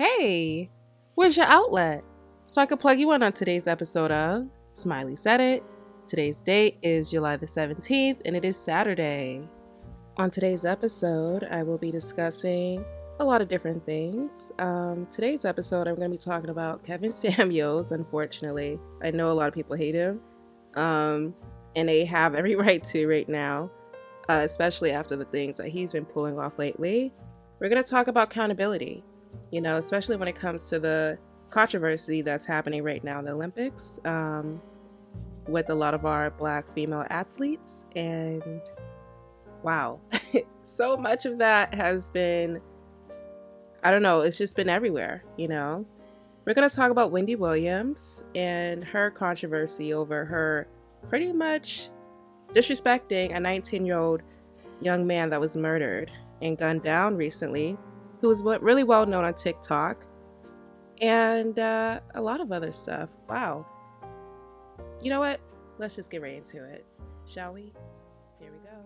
Hey, where's your outlet? So I could plug you in on today's episode of Smiley Said It. Today's date is July the 17th and it is Saturday. On today's episode, I will be discussing a lot of different things. Um, today's episode, I'm going to be talking about Kevin Samuels, unfortunately. I know a lot of people hate him, um, and they have every right to right now, uh, especially after the things that he's been pulling off lately. We're going to talk about accountability, you know, especially when it comes to the controversy that's happening right now in the Olympics um, with a lot of our black female athletes. And wow, so much of that has been I don't know, it's just been everywhere, you know. We're going to talk about Wendy Williams and her controversy over her pretty much disrespecting a 19 year old young man that was murdered and gunned down recently, who was really well known on TikTok, and uh, a lot of other stuff. Wow. You know what? Let's just get right into it, shall we? Here we go.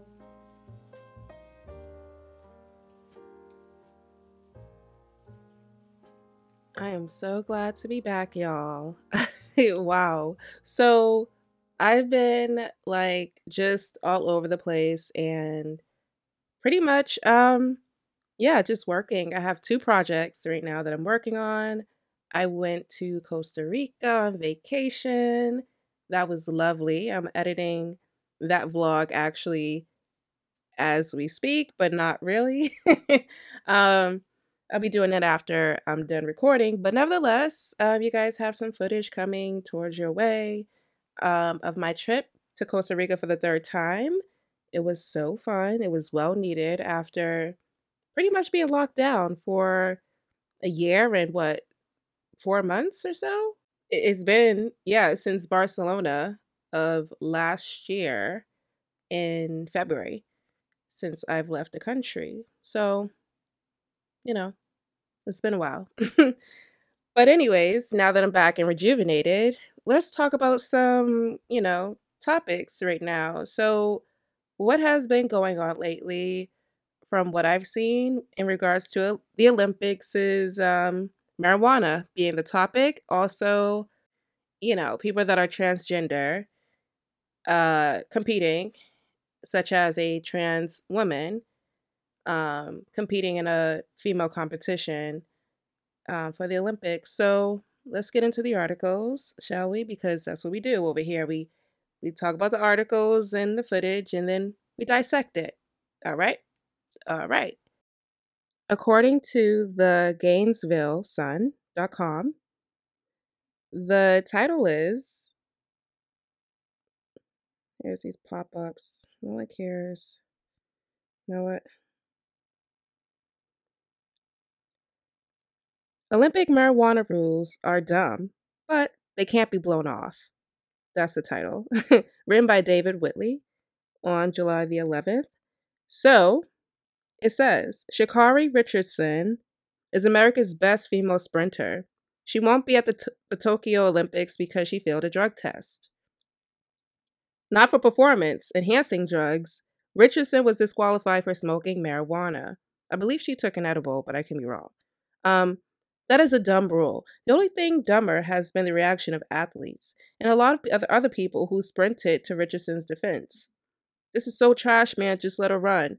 I am so glad to be back, y'all. wow. So I've been like just all over the place and pretty much um yeah, just working. I have two projects right now that I'm working on. I went to Costa Rica on vacation. That was lovely. I'm editing that vlog actually as we speak, but not really. um I'll be doing it after I'm done recording. But nevertheless, um, you guys have some footage coming towards your way um, of my trip to Costa Rica for the third time. It was so fun. It was well needed after pretty much being locked down for a year and what, four months or so? It's been, yeah, since Barcelona of last year in February since I've left the country. So you know, it's been a while. but, anyways, now that I'm back and rejuvenated, let's talk about some, you know, topics right now. So, what has been going on lately from what I've seen in regards to the Olympics is um, marijuana being the topic. Also, you know, people that are transgender uh, competing, such as a trans woman um, competing in a female competition um, for the Olympics. So let's get into the articles, shall we? Because that's what we do over here. We we talk about the articles and the footage, and then we dissect it. All right, all right. According to the Gainesville Sun.com, the title is Here's these pop ups. No one cares. Know what? Olympic marijuana rules are dumb, but they can't be blown off. That's the title. Written by David Whitley on July the 11th. So it says Sha'Carri Richardson is America's best female sprinter. She won't be at the, t- the Tokyo Olympics because she failed a drug test. Not for performance enhancing drugs, Richardson was disqualified for smoking marijuana. I believe she took an edible, but I can be wrong. Um, that is a dumb rule. The only thing dumber has been the reaction of athletes and a lot of other people who sprinted to Richardson's defense. This is so trash, man. Just let her run.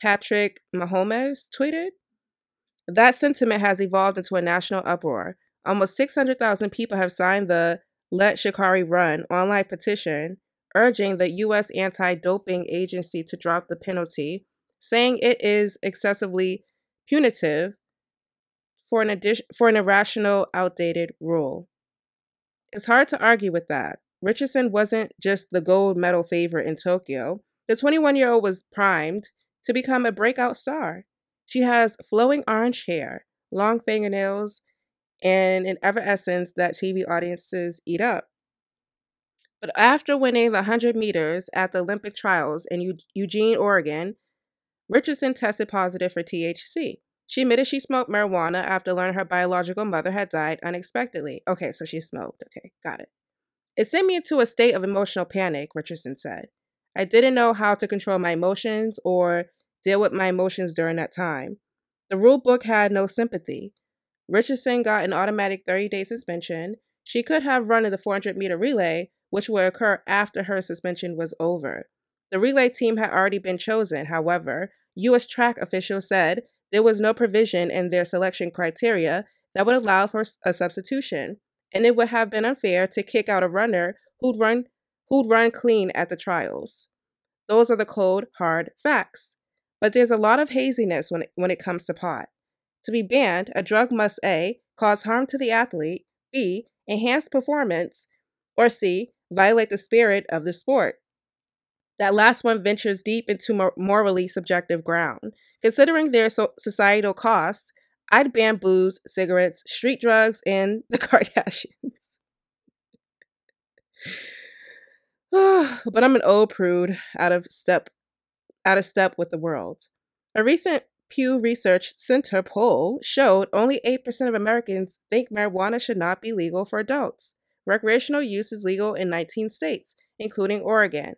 Patrick Mahomes tweeted. That sentiment has evolved into a national uproar. Almost 600,000 people have signed the Let Sha'Carri Run online petition urging the U.S. anti doping agency to drop the penalty, saying it is excessively punitive for an for an irrational, outdated rule. It's hard to argue with that. Richardson wasn't just the gold medal favorite in Tokyo. The 21 year old was primed to become a breakout star. She has flowing orange hair, long fingernails, and an effervescence that TV audiences eat up. But after winning the 100 meters at the Olympic trials in Eugene, Oregon, Richardson tested positive for THC. She admitted she smoked marijuana after learning her biological mother had died unexpectedly. Okay, so she smoked. Okay, got it. It sent me into a state of emotional panic, Richardson said. I didn't know how to control my emotions or deal with my emotions during that time. The rule book had no sympathy. Richardson got an automatic 30 day suspension. She could have run in the 400 meter relay, which would occur after her suspension was over. The relay team had already been chosen. However, U.S. track officials said there was no provision in their selection criteria that would allow for a substitution, and it would have been unfair to kick out a runner who'd run who'd run clean at the trials. Those are the cold, hard facts. But there's a lot of haziness when it, when it comes to pot. To be banned, a drug must A. cause harm to the athlete, B. enhance performance, or C. violate the spirit of the sport. That last one ventures deep into morally subjective ground. Considering their so- societal costs, I'd ban booze, cigarettes, street drugs, and the Kardashians. but I'm an old prude out of step out of step with the world. A recent Pew Research Center poll showed only 8% of Americans think marijuana should not be legal for adults. Recreational use is legal in 19 states, including Oregon.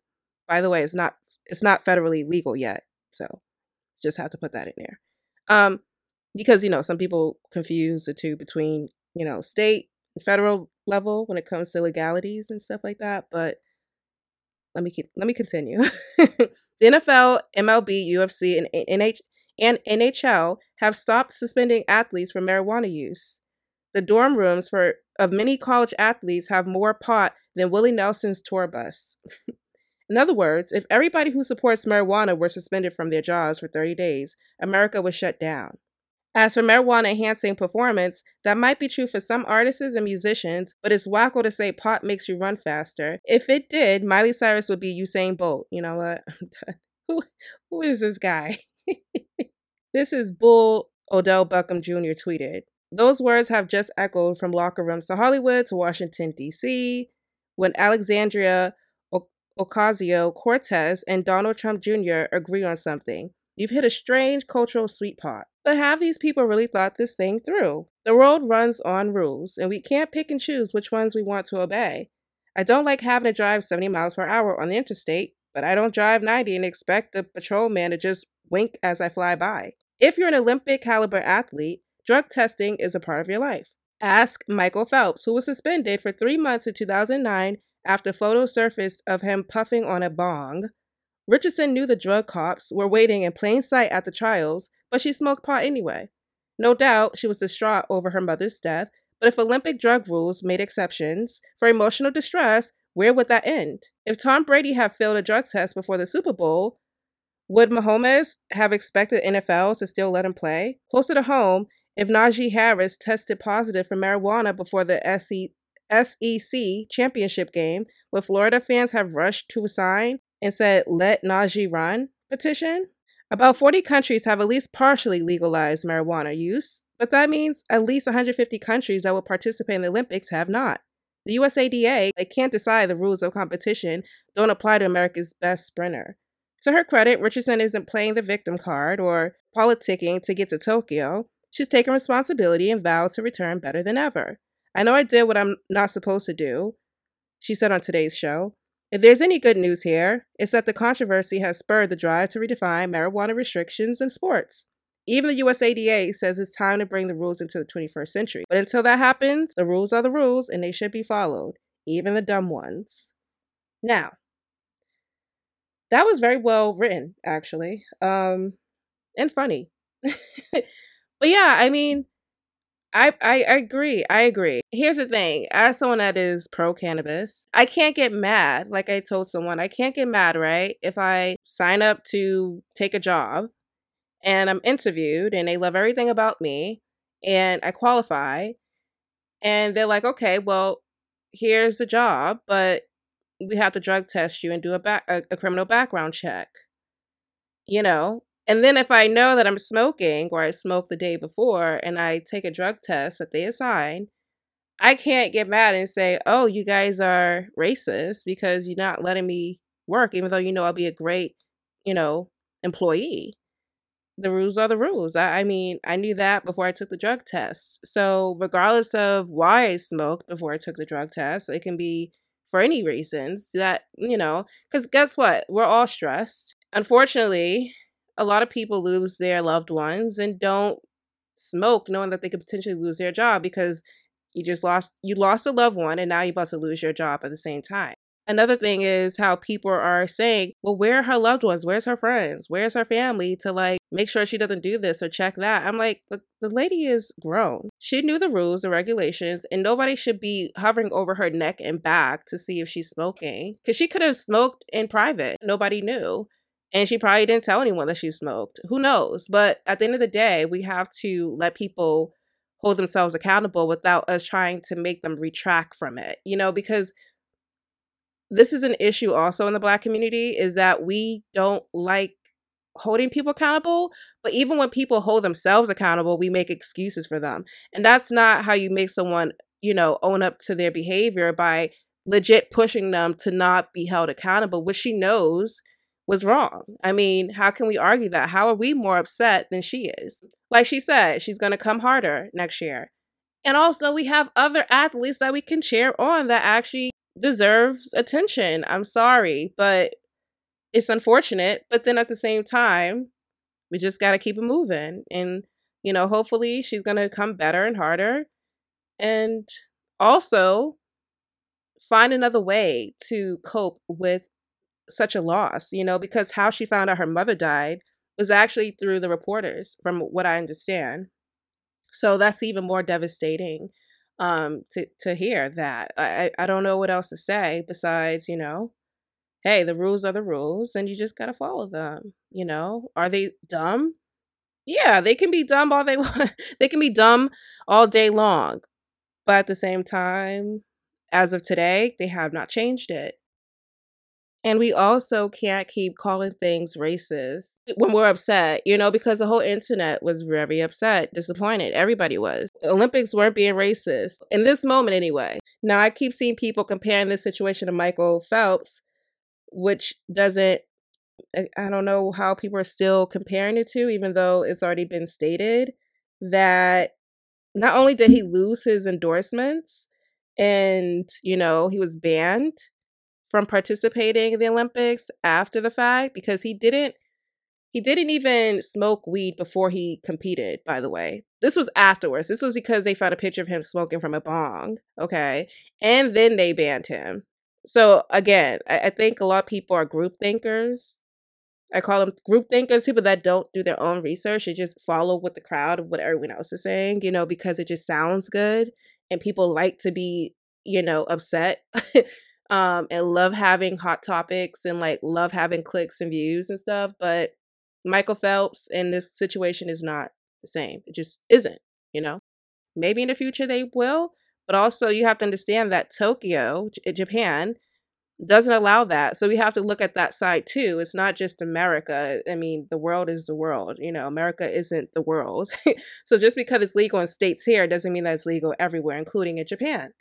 By the way, it's not it's not federally legal yet, so just have to put that in there. Um, because you know some people confuse the two between you know state and federal level when it comes to legalities and stuff like that. But let me keep, let me continue. the NFL, MLB, UFC, and NH and NHL have stopped suspending athletes for marijuana use. The dorm rooms for of many college athletes have more pot than Willie Nelson's tour bus. In other words, if everybody who supports marijuana were suspended from their jobs for 30 days, America would shut down. As for marijuana enhancing performance, that might be true for some artists and musicians, but it's wacko to say pot makes you run faster. If it did, Miley Cyrus would be Usain Bolt. You know what? who, who is this guy? this is Bull Odell Beckham Jr. tweeted. Those words have just echoed from locker rooms to Hollywood to Washington, D.C., when Alexandria Ocasio Cortez and Donald Trump Jr. agree on something. You've hit a strange cultural sweet spot. But have these people really thought this thing through? The world runs on rules, and we can't pick and choose which ones we want to obey. I don't like having to drive 70 miles per hour on the interstate, but I don't drive 90 and expect the patrolman to just wink as I fly by. If you're an Olympic caliber athlete, drug testing is a part of your life. Ask Michael Phelps, who was suspended for three months in 2009 after photos surfaced of him puffing on a bong. Richardson knew the drug cops were waiting in plain sight at the trials, but she smoked pot anyway. No doubt she was distraught over her mother's death, but if Olympic drug rules made exceptions for emotional distress, where would that end? If Tom Brady had failed a drug test before the Super Bowl, would Mahomes have expected NFL to still let him play? Closer to home, if Najee Harris tested positive for marijuana before the SEC championship game, would Florida fans have rushed to sign and said, Let Najee run petition? About 40 countries have at least partially legalized marijuana use, but that means at least 150 countries that will participate in the Olympics have not. The USADA, they can't decide the rules of competition don't apply to America's best sprinter. To her credit, Richardson isn't playing the victim card or politicking to get to Tokyo. She's taken responsibility and vowed to return better than ever. I know I did what I'm not supposed to do, she said on today's show. If there's any good news here, it's that the controversy has spurred the drive to redefine marijuana restrictions in sports. Even the USADA says it's time to bring the rules into the 21st century. But until that happens, the rules are the rules and they should be followed, even the dumb ones. Now, that was very well written, actually, um, and funny. but yeah, I mean, I, I agree. I agree. Here's the thing. As someone that is pro cannabis, I can't get mad. Like I told someone, I can't get mad, right? If I sign up to take a job and I'm interviewed and they love everything about me and I qualify and they're like, okay, well, here's the job, but we have to drug test you and do a back a, a criminal background check. You know, and then if I know that I'm smoking or I smoked the day before and I take a drug test that they assign, I can't get mad and say, oh, you guys are racist because you're not letting me work, even though you know I'll be a great, you know, employee. The rules are the rules. I, I mean, I knew that before I took the drug test. So, regardless of why I smoked before I took the drug test, it can be for any reasons that, you know, because guess what? We're all stressed. Unfortunately, a lot of people lose their loved ones and don't smoke knowing that they could potentially lose their job because you just lost you lost a loved one and now you're about to lose your job at the same time. Another thing is how people are saying, well, where are her loved ones? Where's her friends? Where's her family to like make sure she doesn't do this or check that? I'm like, the, the lady is grown. She knew the rules, the regulations, and nobody should be hovering over her neck and back to see if she's smoking. Because she could have smoked in private. Nobody knew. And she probably didn't tell anyone that she smoked. Who knows? But at the end of the day, we have to let people hold themselves accountable without us trying to make them retract from it, you know, because this is an issue also in the black community is that we don't like holding people accountable but even when people hold themselves accountable we make excuses for them and that's not how you make someone you know own up to their behavior by legit pushing them to not be held accountable which she knows was wrong i mean how can we argue that how are we more upset than she is like she said she's going to come harder next year and also we have other athletes that we can cheer on that actually deserves attention. I'm sorry, but it's unfortunate. But then at the same time, we just got to keep it moving. And, you know, hopefully she's going to come better and harder. And also find another way to cope with such a loss, you know, because how she found out her mother died was actually through the reporters, from what I understand. So that's even more devastating um to to hear that. I I don't know what else to say besides, you know, hey, the rules are the rules and you just got to follow them, you know? Are they dumb? Yeah, they can be dumb all they want. they can be dumb all day long. But at the same time, as of today, they have not changed it. And we also can't keep calling things racist when we're upset, you know, because the whole internet was very upset, disappointed. Everybody was. Olympics weren't being racist in this moment, anyway. Now, I keep seeing people comparing this situation to Michael Phelps, which doesn't, I don't know how people are still comparing it to, even though it's already been stated that not only did he lose his endorsements and, you know, he was banned from participating in the Olympics after the fact because he didn't he didn't even smoke weed before he competed, by the way. This was afterwards. This was because they found a picture of him smoking from a bong. Okay. And then they banned him. So again, I, I think a lot of people are group thinkers. I call them group thinkers, people that don't do their own research. They just follow what the crowd of what everyone else is saying, you know, because it just sounds good and people like to be, you know, upset um, and love having hot topics and like love having clicks and views and stuff. But Michael Phelps in this situation is not the same. It just isn't, you know? Maybe in the future they will, but also you have to understand that Tokyo, J- Japan, doesn't allow that. So we have to look at that side too. It's not just America. I mean, the world is the world. You know, America isn't the world. so just because it's legal in states here doesn't mean that it's legal everywhere, including in Japan,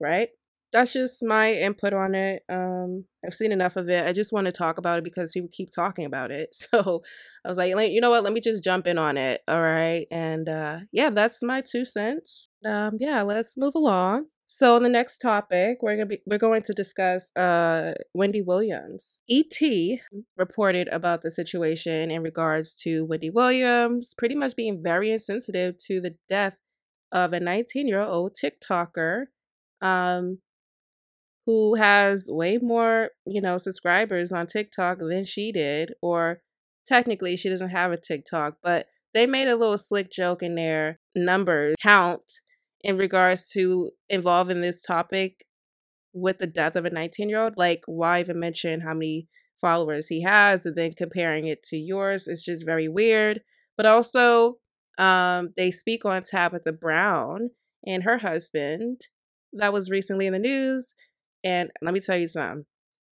right? That's just my input on it. Um, I've seen enough of it. I just want to talk about it because people keep talking about it. So I was like, you know what? Let me just jump in on it. All right. And uh, yeah, that's my two cents. Um, yeah, let's move along. So on the next topic, we're gonna be we're going to discuss uh, Wendy Williams. ET reported about the situation in regards to Wendy Williams pretty much being very insensitive to the death of a 19 year old TikToker um, who has way more, you know, subscribers on TikTok than she did, or technically she doesn't have a TikTok, but they made a little slick joke in their numbers count in regards to involving this topic with the death of a 19 year old. Like, why even mention how many followers he has and then comparing it to yours? It's just very weird. But also, um, they speak on Tabitha Brown and her husband that was recently in the news and let me tell you something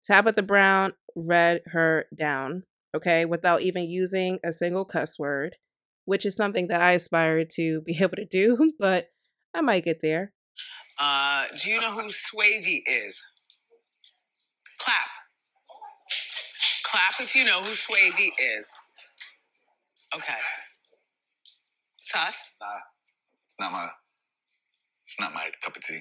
Tabitha Brown read her down, okay, without even using a single cuss word, which is something that I aspire to be able to do, but I might get there. Uh, do you know who Swavy is? Clap. Clap if you know who Swavy is. Okay. Sus? Nah, it's not my. It's not my cup of tea.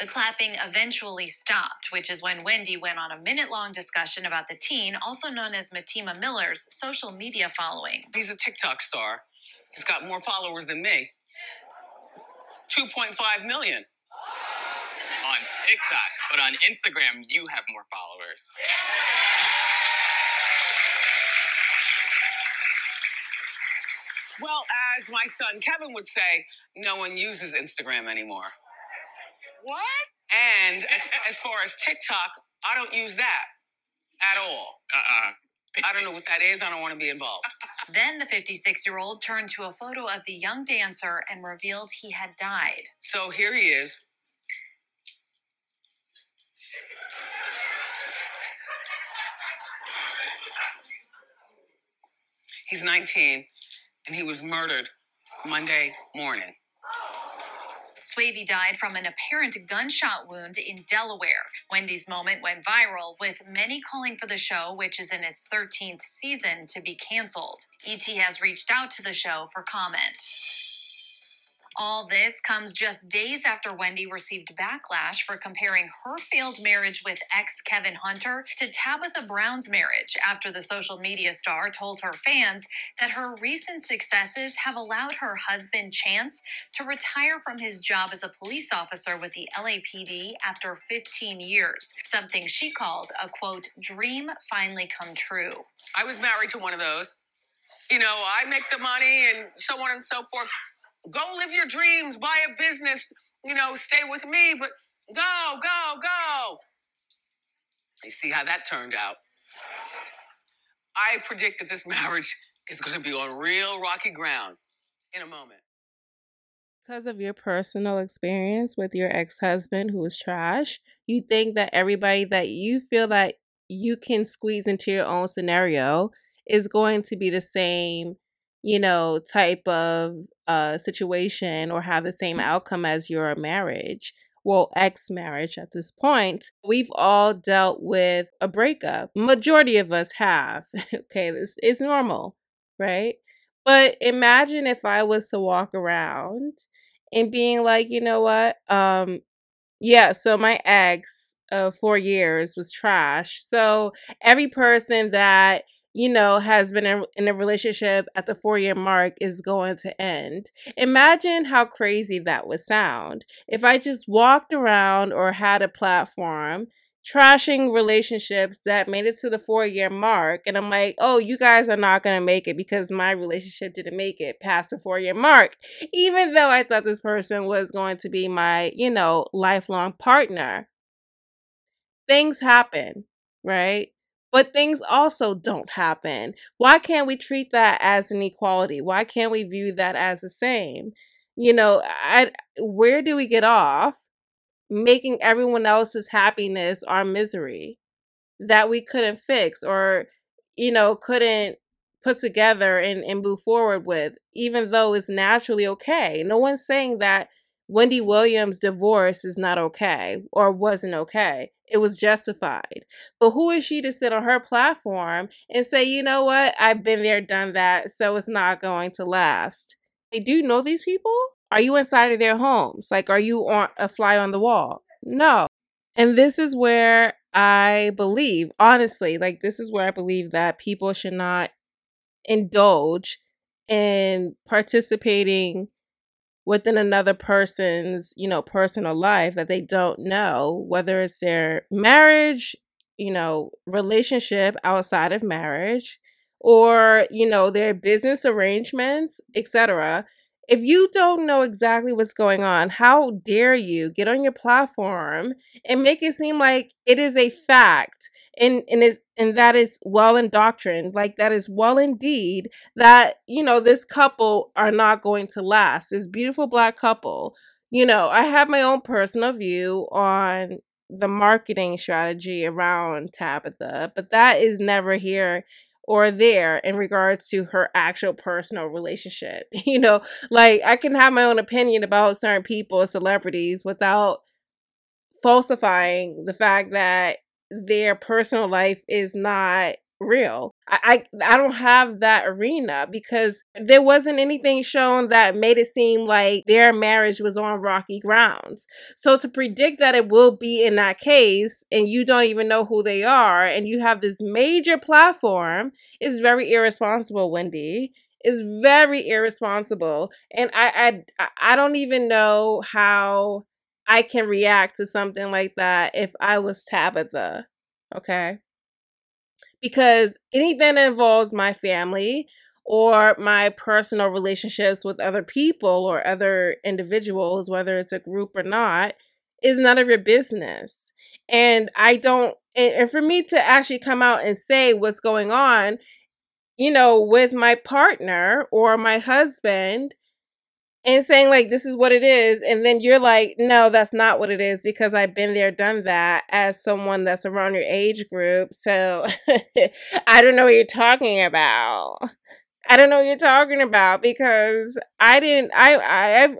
The clapping eventually stopped, which is when Wendy went on a minute long discussion about the teen, also known as Matima Miller's social media following. He's a TikTok star. He's got more followers than me. 2.5 million. On TikTok, but on Instagram, you have more followers. Well, as my son Kevin would say, no one uses Instagram anymore. What? And as, as far as TikTok, I don't use that at all. Uh-uh. I don't know what that is. I don't want to be involved. Then the 56 year old turned to a photo of the young dancer and revealed he had died. So here he is. He's 19 and he was murdered Monday morning. Swavy died from an apparent gunshot wound in Delaware. Wendy's moment went viral, with many calling for the show, which is in its 13th season, to be canceled. ET has reached out to the show for comment. All this comes just days after Wendy received backlash for comparing her failed marriage with ex Kevin Hunter to Tabitha Brown's marriage after the social media star told her fans that her recent successes have allowed her husband Chance to retire from his job as a police officer with the LAPD after 15 years, something she called a quote, dream finally come true. I was married to one of those. You know, I make the money and so on and so forth. Go live your dreams, buy a business, you know, stay with me, but go, go, go. You see how that turned out. I predict that this marriage is going to be on real rocky ground in a moment. Because of your personal experience with your ex husband who was trash, you think that everybody that you feel that you can squeeze into your own scenario is going to be the same, you know, type of uh, situation or have the same outcome as your marriage. Well, ex marriage at this point, we've all dealt with a breakup. Majority of us have. okay, this is normal, right? But imagine if I was to walk around and being like, you know what? Um, yeah, so my ex of four years was trash. So every person that you know, has been in a relationship at the four year mark is going to end. Imagine how crazy that would sound if I just walked around or had a platform trashing relationships that made it to the four year mark. And I'm like, oh, you guys are not going to make it because my relationship didn't make it past the four year mark. Even though I thought this person was going to be my, you know, lifelong partner. Things happen, right? But things also don't happen. Why can't we treat that as an equality? Why can't we view that as the same? You know, I, where do we get off making everyone else's happiness our misery that we couldn't fix or, you know, couldn't put together and, and move forward with, even though it's naturally okay? No one's saying that Wendy Williams' divorce is not okay or wasn't okay it was justified. But who is she to sit on her platform and say, you know what, I've been there, done that, so it's not going to last? They do you know these people? Are you inside of their homes? Like, are you on a fly on the wall? No. And this is where I believe, honestly, like, this is where I believe that people should not indulge in participating within another person's, you know, personal life that they don't know, whether it's their marriage, you know, relationship outside of marriage, or, you know, their business arrangements, etc. If you don't know exactly what's going on, how dare you get on your platform and make it seem like it is a fact and and is and that is well indoctrined like that is well indeed that you know this couple are not going to last. This beautiful black couple you know i have my own personal view on the marketing strategy around tabitha but that is never here or there in regards to her actual personal relationship. You know like i can have my own opinion about certain people celebrities without falsifying the fact that their personal life is not real. I, I, I don't have that arena because there wasn't anything shown that made it seem like their marriage was on rocky grounds. So to predict that it will be in that case and you don't even know who they are and you have this major platform is very irresponsible, Wendy. is very irresponsible. And I I I don't even know how I can react to something like that if I was Tabitha. Okay? Because anything that involves my family or my personal relationships with other people or other individuals, whether it's a group or not, is none of your business. And I don't, and for me to actually come out and say what's going on, you know, with my partner or my husband and saying like this is what it is and then you're like no that's not what it is because i've been there done that as someone that's around your age group so i don't know what you're talking about I don't know what you're talking about because I didn't. I, I, I've,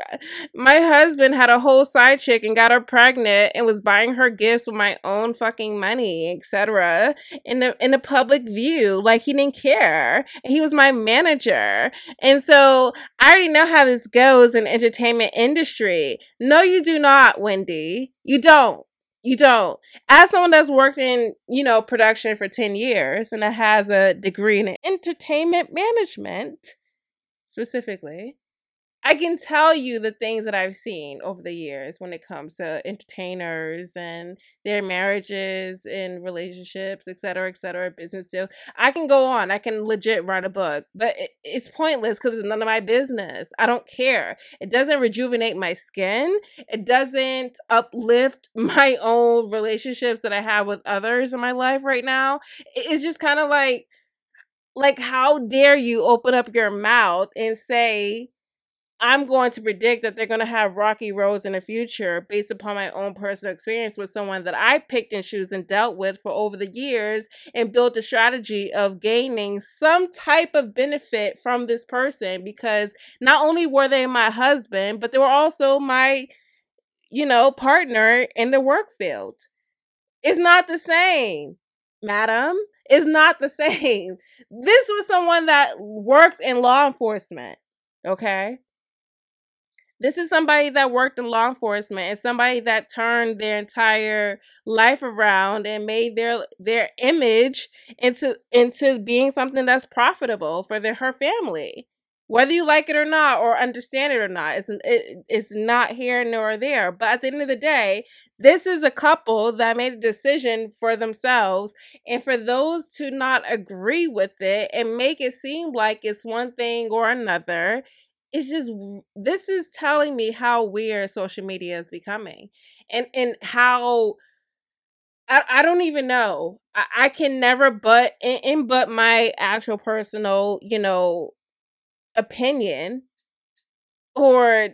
my husband had a whole side chick and got her pregnant and was buying her gifts with my own fucking money, etc. In the in the public view, like he didn't care. He was my manager, and so I already know how this goes in entertainment industry. No, you do not, Wendy. You don't. You don't. As someone that's worked in, you know, production for 10 years and that has a degree in entertainment management specifically, I can tell you the things that I've seen over the years when it comes to entertainers and their marriages and relationships, et cetera, et cetera, business deal. I can go on. I can legit write a book, but it, it's pointless because it's none of my business. I don't care. It doesn't rejuvenate my skin. It doesn't uplift my own relationships that I have with others in my life right now. It's just kind of like, like, how dare you open up your mouth and say, I'm going to predict that they're going to have rocky roads in the future based upon my own personal experience with someone that I picked and choose and dealt with for over the years and built a strategy of gaining some type of benefit from this person because not only were they my husband, but they were also my, you know, partner in the work field. It's not the same, madam. It's not the same. This was someone that worked in law enforcement. Okay this is somebody that worked in law enforcement and somebody that turned their entire life around and made their their image into into being something that's profitable for their her family. Whether you like it or not or understand it or not it's, it, it's not here nor there. But at the end of the day this is a couple that made a decision for themselves and for those to not agree with it and make it seem like it's one thing or another it's just this is telling me how weird social media is becoming and and how I, I don't even know. I, I can never but in, in but my actual personal you know opinion or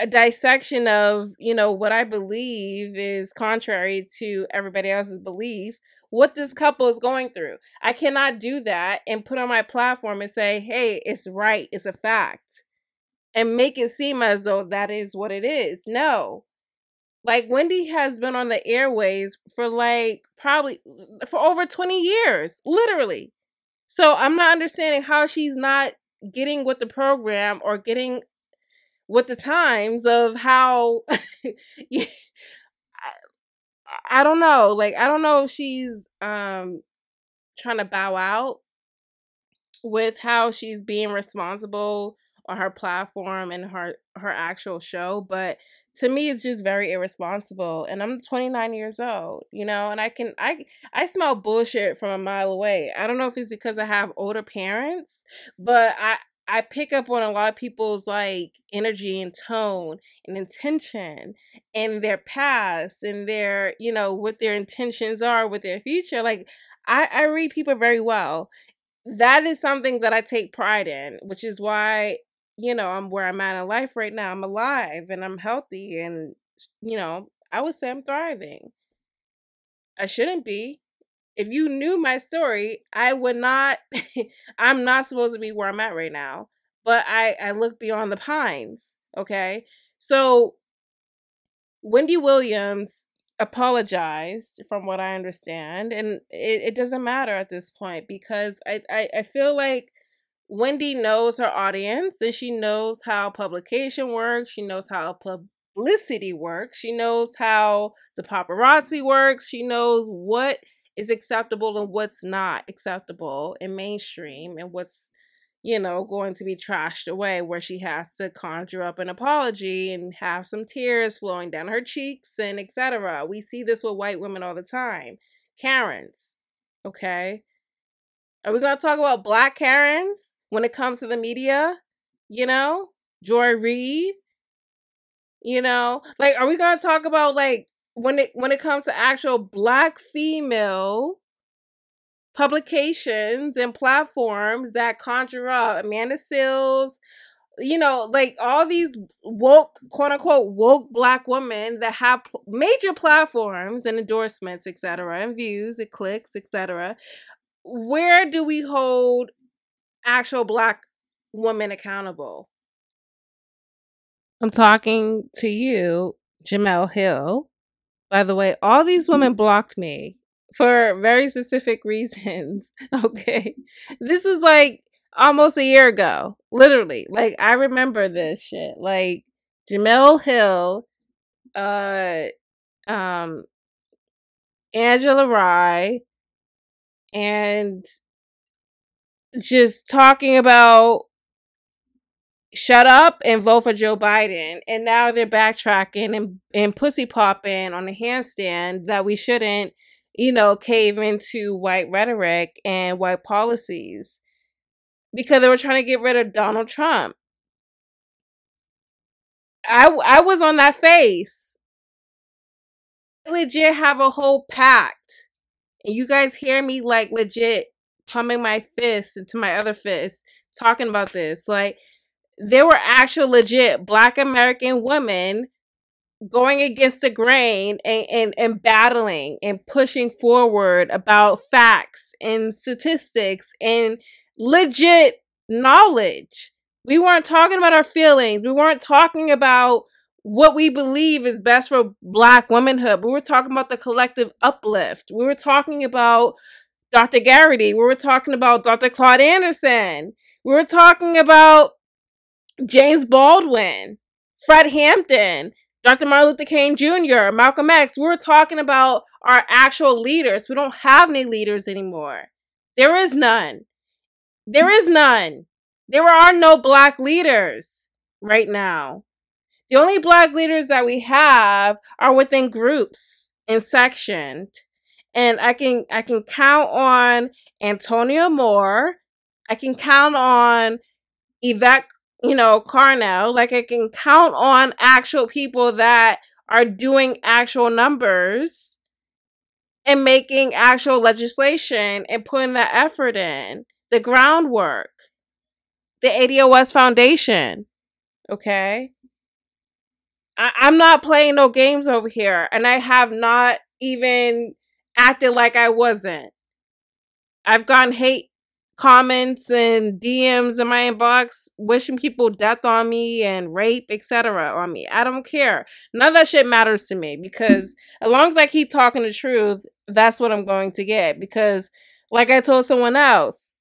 a dissection of you know what i believe is contrary to everybody else's belief what this couple is going through. I cannot do that and put on my platform and say hey it's right. It's a fact and make it seem as though that is what it is. No. Like Wendy has been on the airways for like probably for over 20 years, literally. So I'm not understanding how she's not getting with the program or getting with the times of how I, I don't know. Like I don't know if she's um trying to bow out with how she's being responsible on her platform and her her actual show but to me it's just very irresponsible and i'm 29 years old you know and i can i i smell bullshit from a mile away i don't know if it's because i have older parents but i I pick up on a lot of people's like energy and tone and intention and their past and their, you know, what their intentions are with their future. Like I, I read people very well. That is something that I take pride in, which is why you know, I'm where I'm at in life right now. I'm alive and I'm healthy and you know, I would say I'm thriving. I shouldn't be. If you knew my story, I would not I'm not supposed to be where I'm at right now. But I I look beyond the pines, okay? So Wendy Williams apologized from what I understand and it, it doesn't matter at this point because I, I, I feel like Wendy knows her audience and she knows how publication works. She knows how publicity works. She knows how the paparazzi works. She knows what is acceptable and what's not acceptable in mainstream and what's you know, going to be trashed away where she has to conjure up an apology and have some tears flowing down her cheeks and etc. We see this with white women all the time. Karens, okay? Are we going to talk about black Karens when it comes to the media? You know, Joy Reid, you know, like are we going to talk about like when it when it comes to actual black female publications and platforms that conjure up Amanda Seales, you know, like all these woke, quote unquote, woke black women that have major platforms and endorsements, etc., and views and clicks, etc. Where do we hold actual black women accountable? I'm talking to you, Jemele Hill. By the way, all these women blocked me for very specific reasons. Okay. This was like almost a year ago. Literally. Like I remember this shit. Like Jemele Hill, uh um Angela Rye, and just talking about shut up and vote for Joe Biden. And now they're backtracking and, and pussy popping on the handstand that we shouldn't you know, cave into white rhetoric and white policies because they were trying to get rid of Donald Trump. I I was on that face. Legit have a whole pact. And you guys hear me like legit pumping my fist into my other fist talking about this. Like there were actual legit black American women going against the grain and, and, and battling and pushing forward about facts and statistics and legit knowledge. We weren't talking about our feelings. We weren't talking about what we believe is best for black womanhood. We were talking about the collective uplift. We were talking about Dr. Garrity. We were talking about Dr. Claude Anderson. We were talking about James Baldwin, Fred Hampton, Dr. Martin Luther King Jr., Malcolm X, we were talking about our actual leaders. We don't have any leaders anymore. There is none. There is none. There are no black leaders right now. The only black leaders that we have are within groups and sectioned. And I can I can count on Antonio Moore. I can count on Yvette you know, Carnell. Like I can count on actual people that are doing actual numbers and making actual legislation and putting that effort in, the groundwork, the ADOS Foundation. Okay. I- I'm not playing no games over here, and I have not even acted like I wasn't. I've gotten hate comments and DMs in my inbox wishing people death on me and rape, etc. on me. I don't care. None of that shit matters to me because as long as I keep talking the truth, that's what I'm going to get. Because, like I told someone else,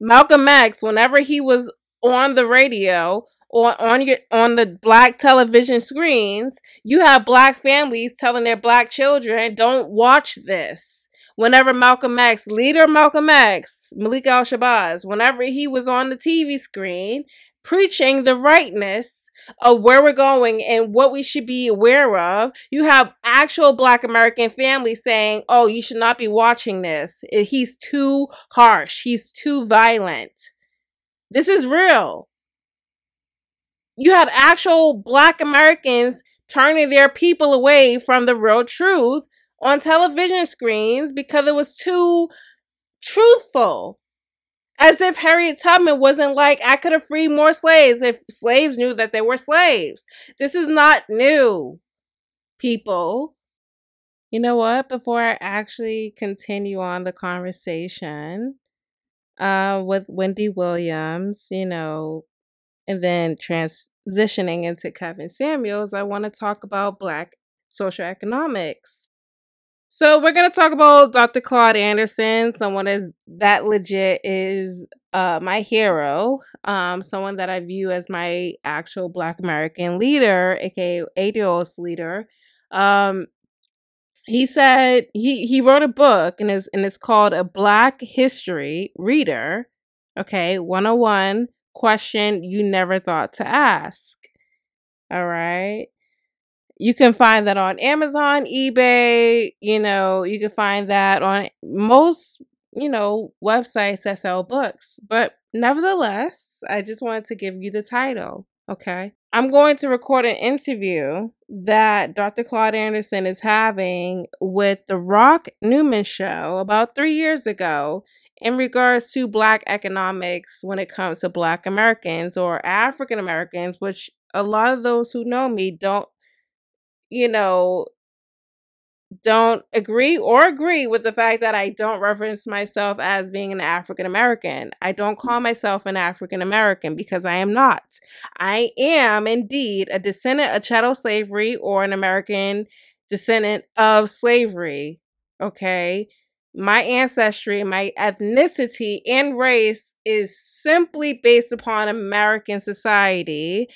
Malcolm X, whenever he was on the radio or on your on the black television screens, you have black families telling their black children, "Don't watch this." whenever Malcolm X, leader Malcolm X, Malik Al Shabazz, whenever he was on the TV screen preaching the rightness of where we're going and what we should be aware of, you have actual black American families saying, oh, you should not be watching this. He's too harsh. He's too violent. This is real. You had actual black Americans turning their people away from the real truth on television screens because it was too truthful. As if Harriet Tubman wasn't like, I could have freed more slaves if slaves knew that they were slaves. This is not new, people. You know what? Before I actually continue on the conversation uh, with Wendy Williams, you know, and then transitioning into Kevin Samuels, I want to talk about Black social economics. So we're gonna talk about Dr. Claude Anderson, someone is that legit is uh, my hero, um, someone that I view as my actual Black American leader, aka ADOS leader. Um, he said he he wrote a book and is and it's called a Black History Reader. Okay, 101 question you never thought to ask. All right. You can find that on Amazon, eBay, you know, you can find that on most, you know, websites that sell books. But nevertheless, I just wanted to give you the title. Okay. I'm going to record an interview that Dr. Claude Anderson is having with The Rock Newman Show about three years ago in regards to Black economics when it comes to Black Americans or African Americans, which a lot of those who know me don't, you know, don't agree or agree with the fact that I don't reference myself as being an African American. I don't call myself an African American because I am not. I am indeed a descendant of chattel slavery or an American descendant of slavery. Okay. My ancestry, my ethnicity, and race is simply based upon American society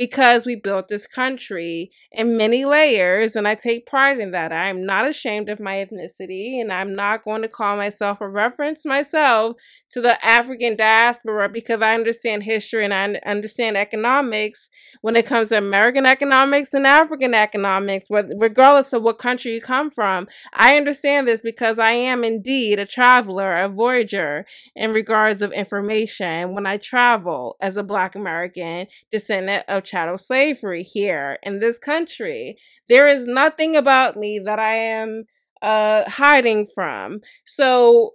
because we built this country in many layers and I take pride in that. I'm not ashamed of my ethnicity and I'm not going to call myself or reference myself to the African diaspora because I understand history and I understand economics when it comes to American economics and African economics, regardless of what country you come from. I understand this because I am indeed a traveler, a voyager in regards of information when I travel as a Black American descendant of chattel slavery here in this country. There is nothing about me that I am uh hiding from. So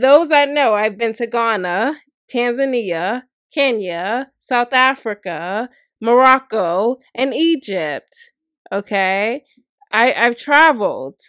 those I know, I've been to Ghana, Tanzania, Kenya, South Africa, Morocco, and Egypt. Okay? I I've traveled.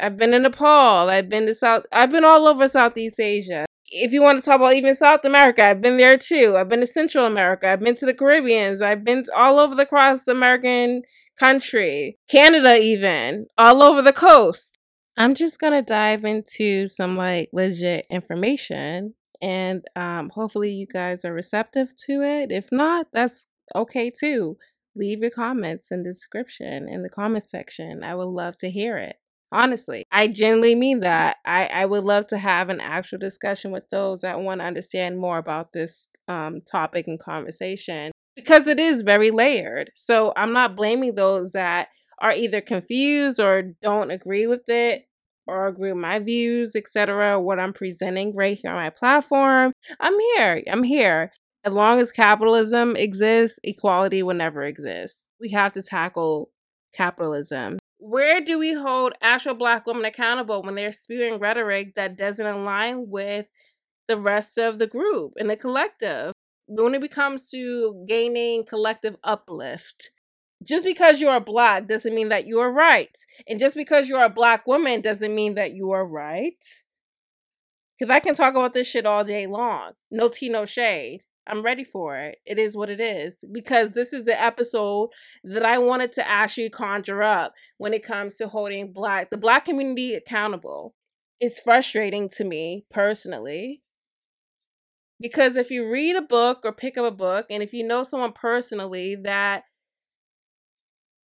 I've been in Nepal. I've been to South I've been all over Southeast Asia if you want to talk about even South America, I've been there too. I've been to Central America. I've been to the Caribbeans. I've been all over the cross American country, Canada, even all over the coast. I'm just gonna dive into some like legit information, and um, hopefully you guys are receptive to it. If not, that's okay too. Leave your comments in the description in the comment section. I would love to hear it. Honestly, I genuinely mean that. I, I would love to have an actual discussion with those that want to understand more about this um, topic and conversation because it is very layered. So I'm not blaming those that are either confused or don't agree with it or agree with my views, etc., what I'm presenting right here on my platform. I'm here. I'm here. As long as capitalism exists, equality will never exist. We have to tackle capitalism where do we hold actual black women accountable when they're spewing rhetoric that doesn't align with the rest of the group and the collective? When it comes to gaining collective uplift, just because you're black doesn't mean that you are right. And just because you're a black woman doesn't mean that you are right. Because I can talk about this shit all day long. No tea, no shade. I'm ready for it. It is what it is because this is the episode that I wanted to actually conjure up when it comes to holding black the black community accountable. It's frustrating to me personally because if you read a book or pick up a book and if you know someone personally that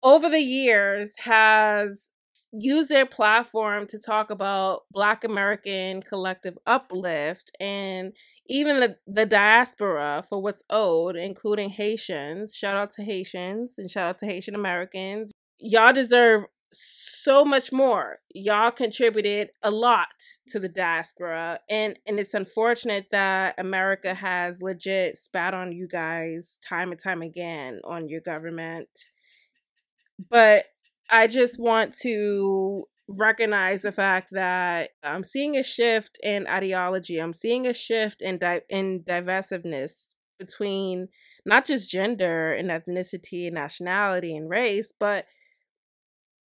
over the years has used their platform to talk about black american collective uplift and even the, the diaspora for what's owed, including Haitians. Shout out to Haitians and shout out to Haitian Americans. Y'all deserve so much more. Y'all contributed a lot to the diaspora and and it's unfortunate that America has legit spat on you guys time and time again on your government. But I just want to recognize the fact that I'm seeing a shift in ideology. I'm seeing a shift in di- in divisiveness between not just gender and ethnicity and nationality and race, but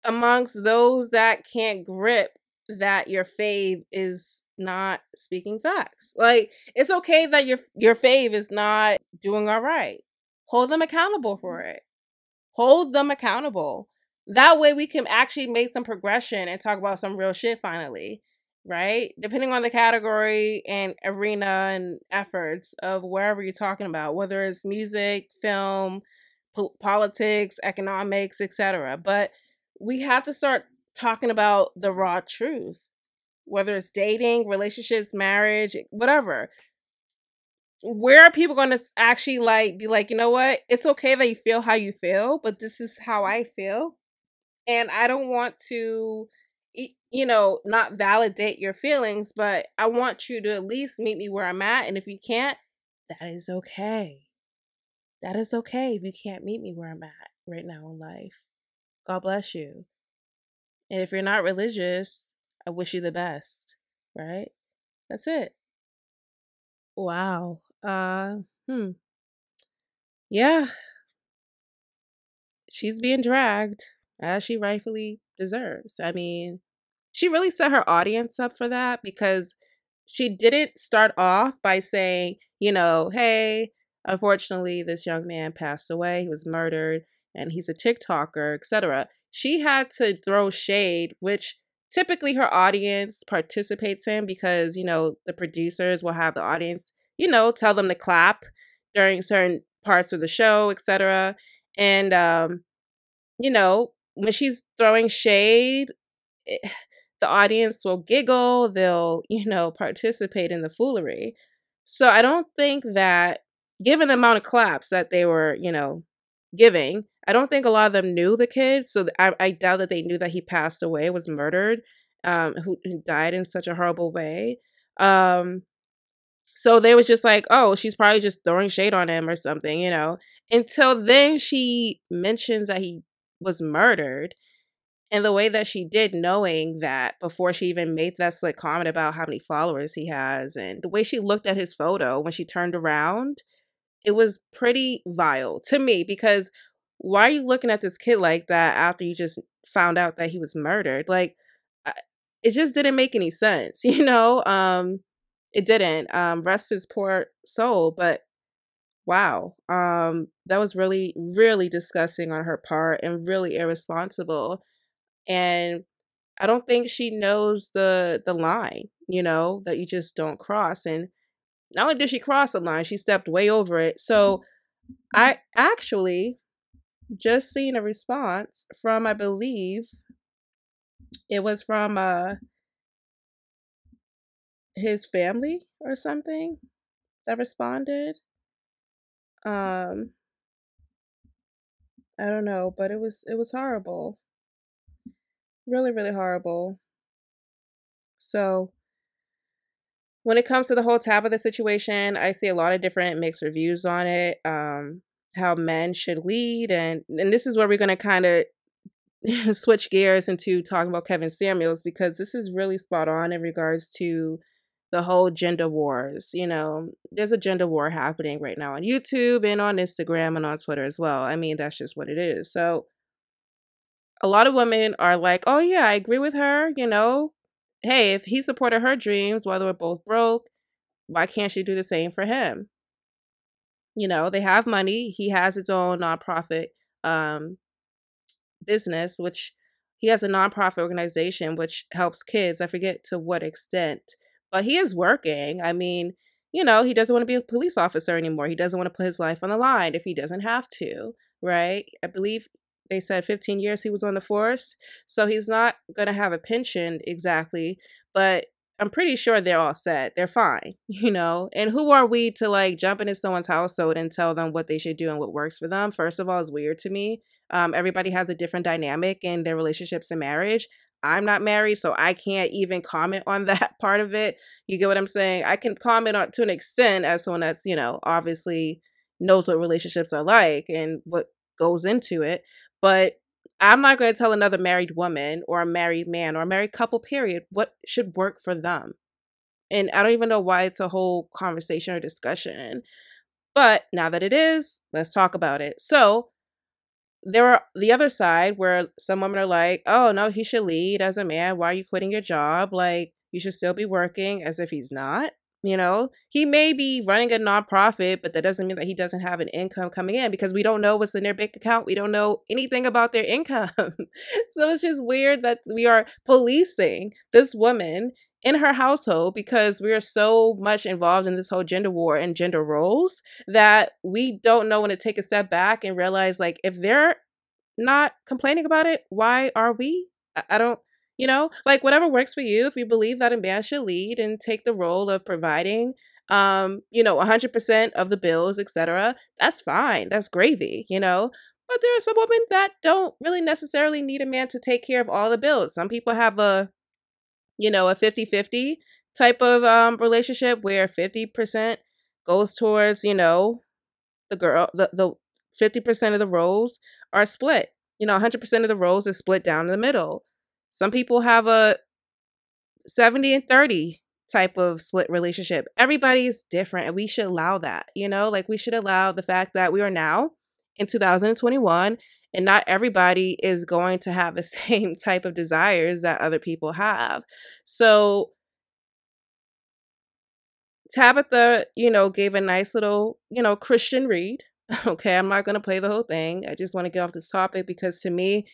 amongst those that can't grip that your fave is not speaking facts. Like it's okay that your your fave is not doing all right. Hold them accountable for mm. it. Hold them accountable that way we can actually make some progression and talk about some real shit finally right depending on the category and arena and efforts of wherever you're talking about whether it's music film po- politics economics etc but we have to start talking about the raw truth whether it's dating relationships marriage whatever where are people going to actually like be like, you know what? It's okay that you feel how you feel, but this is how I feel. And I don't want to, you know, not validate your feelings, but I want you to at least meet me where I'm at. And if you can't, that is okay. That is okay if you can't meet me where I'm at right now in life. God bless you. And if you're not religious, I wish you the best, right? That's it. Wow. Uh, hmm. Yeah. She's being dragged as she rightfully deserves. I mean, she really set her audience up for that because she didn't start off by saying, you know, hey, unfortunately, this young man passed away. He was murdered and he's a TikToker, etc. She had to throw shade, which typically her audience participates in because, you know, the producers will have the audience you know, tell them to clap during certain parts of the show, etc. And um, you know, when she's throwing shade, it, eh, the audience will giggle, they'll, you know, participate in the foolery. So I don't think that given the amount of claps that they were, you know, giving, I don't think a lot of them knew the kid. So I, I doubt that they knew that he passed away, was murdered, um, who, who died in such a horrible way. Um, so they was just like, oh, she's probably just throwing shade on him or something, you know. Until then she mentions that he was murdered. And the way that she did, knowing that before she even made that slick comment about how many followers he has, and the way she looked at his photo when she turned around, it was pretty vile to me because why are you looking at this kid like that after you just found out that he was murdered? Like, it just didn't make any sense, you know? Um, it didn't. Um, rest his poor soul, but wow, um, that was really, really disgusting on her part and really irresponsible. And I don't think she knows the the line, you know, that you just don't cross. And not only did she cross the line, she stepped way over it. So I actually just seen a response from, I believe, it was from uh his family or something that responded. Um I don't know, but it was it was horrible. Really, really horrible. So when it comes to the whole tab of the situation, I see a lot of different mixed reviews on it. Um, how men should lead, and and this is where we're gonna kind of switch gears into talking about Kevin Samuels because this is really spot on in regards to the whole gender wars. You know, there's a gender war happening right now on YouTube and on Instagram and on Twitter as well. I mean, that's just what it is. So a lot of women are like, oh, yeah, I agree with her. You know, hey, if he supported her dreams while they were both broke, why can't she do the same for him? You know, they have money. He has his own nonprofit um, business, which he has a nonprofit organization which helps kids. I forget to what extent but he is working. I mean, you know, he doesn't want to be a police officer anymore. He doesn't want to put his life on the line if he doesn't have to, right? I believe they said 15 years he was on the force. So he's not going to have a pension exactly, but I'm pretty sure they're all set. They're fine, you know? And who are we to like jump into someone's household and tell them what they should do and what works for them? First of all, is weird to me. Um, everybody has a different dynamic in their relationships and marriage. I'm not married, so I can't even comment on that part of it. You get what I'm saying? I can comment on to an extent as someone that's, you know, obviously knows what relationships are like and what goes into it. But I'm not going to tell another married woman or a married man or a married couple, period, what should work for them. And I don't even know why it's a whole conversation or discussion. But now that it is, let's talk about it. So, there are the other side where some women are like, oh, no, he should lead as a man. Why are you quitting your job? Like, you should still be working as if he's not. You know, he may be running a nonprofit, but that doesn't mean that he doesn't have an income coming in because we don't know what's in their bank account. We don't know anything about their income. so it's just weird that we are policing this woman in her household because we are so much involved in this whole gender war and gender roles that we don't know when to take a step back and realize like if they're not complaining about it, why are we? I, I don't you know, like whatever works for you. If you believe that a man should lead and take the role of providing um, you know, 100% of the bills, etc. That's fine. That's gravy, you know. But there are some women that don't really necessarily need a man to take care of all the bills. Some people have a, you know, a 50 50 type of um, relationship where 50% goes towards, you know, the girl, the, the 50% of the roles are split. You know, 100% of the roles is split down the middle. Some people have a 70 and 30 type of split relationship. Everybody's different and we should allow that, you know? Like we should allow the fact that we are now in 2021 and not everybody is going to have the same type of desires that other people have. So Tabitha, you know, gave a nice little, you know, Christian read. Okay, I'm not going to play the whole thing. I just want to get off this topic because to me,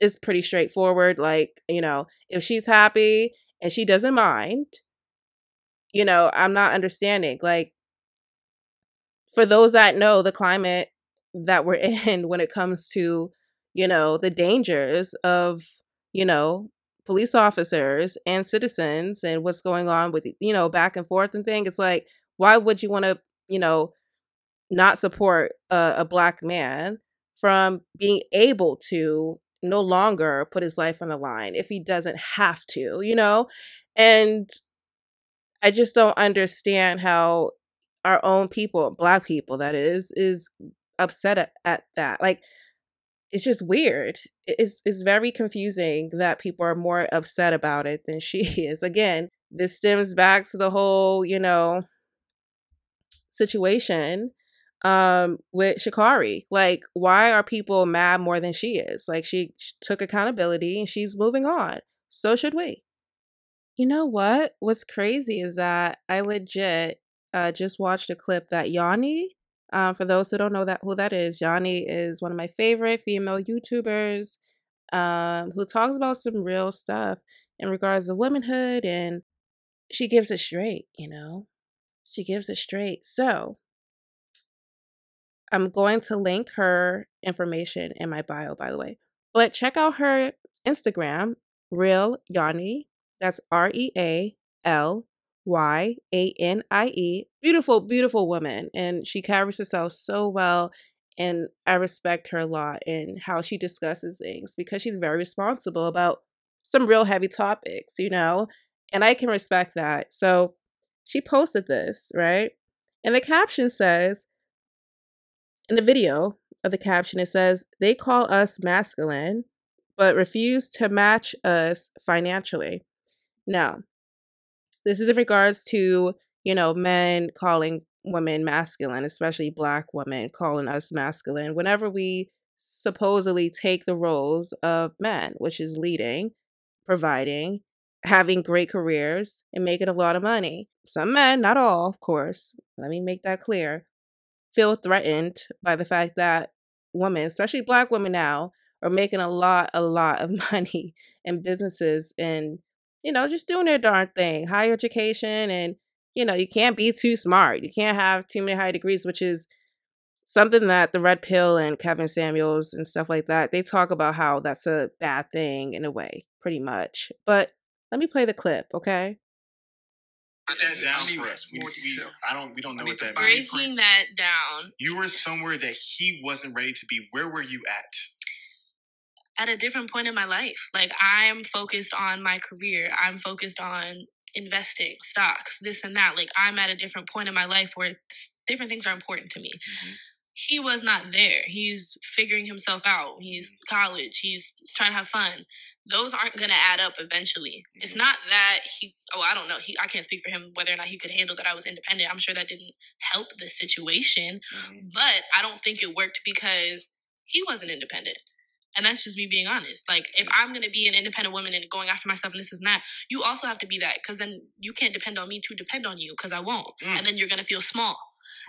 it's pretty straightforward. Like, you know, if she's happy and she doesn't mind, you know, I'm not understanding. Like, for those that know the climate that we're in when it comes to, you know, the dangers of, you know, police officers and citizens and what's going on with, you know, back and forth and thing, it's like, why would you want to, you know, not support a, a black man from being able to no longer put his life on the line if he doesn't have to, you know? And I just don't understand how our own people, black people that is, is upset at, at that. Like it's just weird. It's it's very confusing that people are more upset about it than she is. Again, this stems back to the whole, you know, situation um with Sha'Carri. Like why are people mad more than she is? Like she, she took accountability and she's moving on. So should we. You know what? What's crazy is that I legit uh, just watched a clip that Yanie, um, for those who don't know that who that is, Yanie is one of my favorite female YouTubers um, who talks about some real stuff in regards to womanhood, and she gives it straight. You know, she gives it straight. So I'm going to link her information in my bio, by the way. But check out her Instagram, Real Yanie. That's R E A L Y A N I E. Beautiful, beautiful woman. And she carries herself so well. And I respect her a lot in how she discusses things because she's very responsible about some real heavy topics, you know? And I can respect that. So she posted this, right? And the caption says, in the video of the caption, it says, they call us masculine, but refuse to match us financially. Now, this is in regards to, you know, men calling women masculine, especially black women calling us masculine, whenever we supposedly take the roles of men, which is leading, providing, having great careers, and making a lot of money. Some men, not all, of course, let me make that clear, feel threatened by the fact that women, especially black women now, are making a lot, a lot of money in businesses and you know, just doing their darn thing, higher education, and you know, you can't be too smart. You can't have too many high degrees, which is something that the Red Pill and Kevin Samuels and stuff like that they talk about how that's a bad thing in a way, pretty much. But let me play the clip, okay? Put that down for us. We, we, I don't. We don't know what that means. Breaking that down. You were somewhere that he wasn't ready to be. Where were you at? At a different point in my life. Like I'm focused on my career. I'm focused on investing, stocks, this and that. Like I'm at a different point in my life where different things are important to me. Mm-hmm. He was not there. He's figuring himself out. He's mm-hmm. college. He's trying to have fun. Those aren't going to add up eventually. Mm-hmm. It's not that he, oh, I don't know. He, I can't speak for him whether or not he could handle that I was independent. I'm sure that didn't help the situation, mm-hmm. but I don't think it worked because he wasn't independent. And that's just me being honest. Like, if I'm gonna be an independent woman and going after myself and this is that, you also have to be that because then you can't depend on me to depend on you because I won't. Mm. And then you're gonna feel small.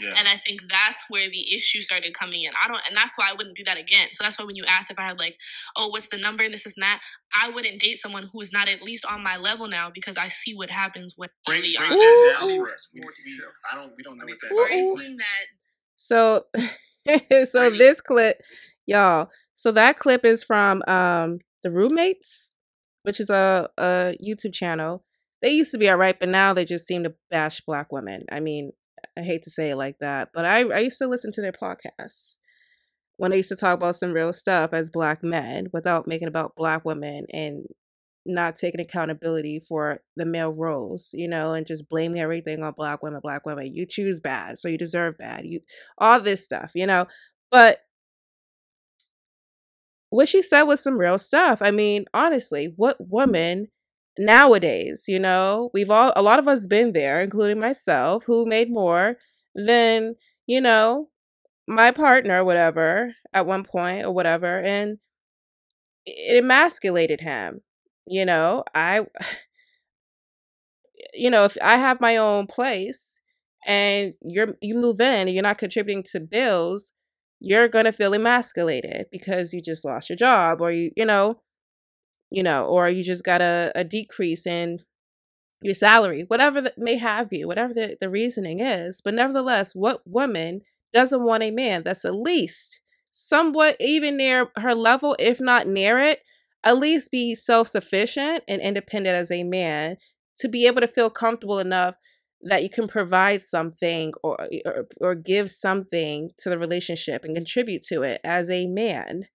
Yeah. And I think that's where the issue started coming in. I don't, and that's why I wouldn't do that again. So that's why when you asked if I had like, oh, what's the number and this is that, I wouldn't date someone who is not at least on my level now because I see what happens when break, break that down for us. We, we, I don't, we don't know what that. Breaking that. So, so this clip, y'all. So that clip is from um, the Roommates, which is a, a YouTube channel. they used to be all right, but now they just seem to bash black women. I mean, I hate to say it like that, but I, I used to listen to their podcasts when they used to talk about some real stuff as black men without making about black women and not taking accountability for the male roles, you know, and just blaming everything on black women, black women. You choose bad, so you deserve bad. You all this stuff, you know. But what she said was some real stuff. I mean, honestly, what mm-hmm. woman nowadays, you know, we've all a lot of us been there, including myself, who made more than, you know, my partner, whatever, at one point or whatever, and it emasculated him you know i you know if i have my own place and you're you move in and you're not contributing to bills you're going to feel emasculated because you just lost your job or you you know you know or you just got a, a decrease in your salary whatever may have you whatever the, the reasoning is. But nevertheless what woman doesn't want a man that's at least somewhat even near her level if not near it at least be self sufficient and independent as a man to be able to feel comfortable enough that you can provide something or, or, or give something to the relationship and contribute to it as a man,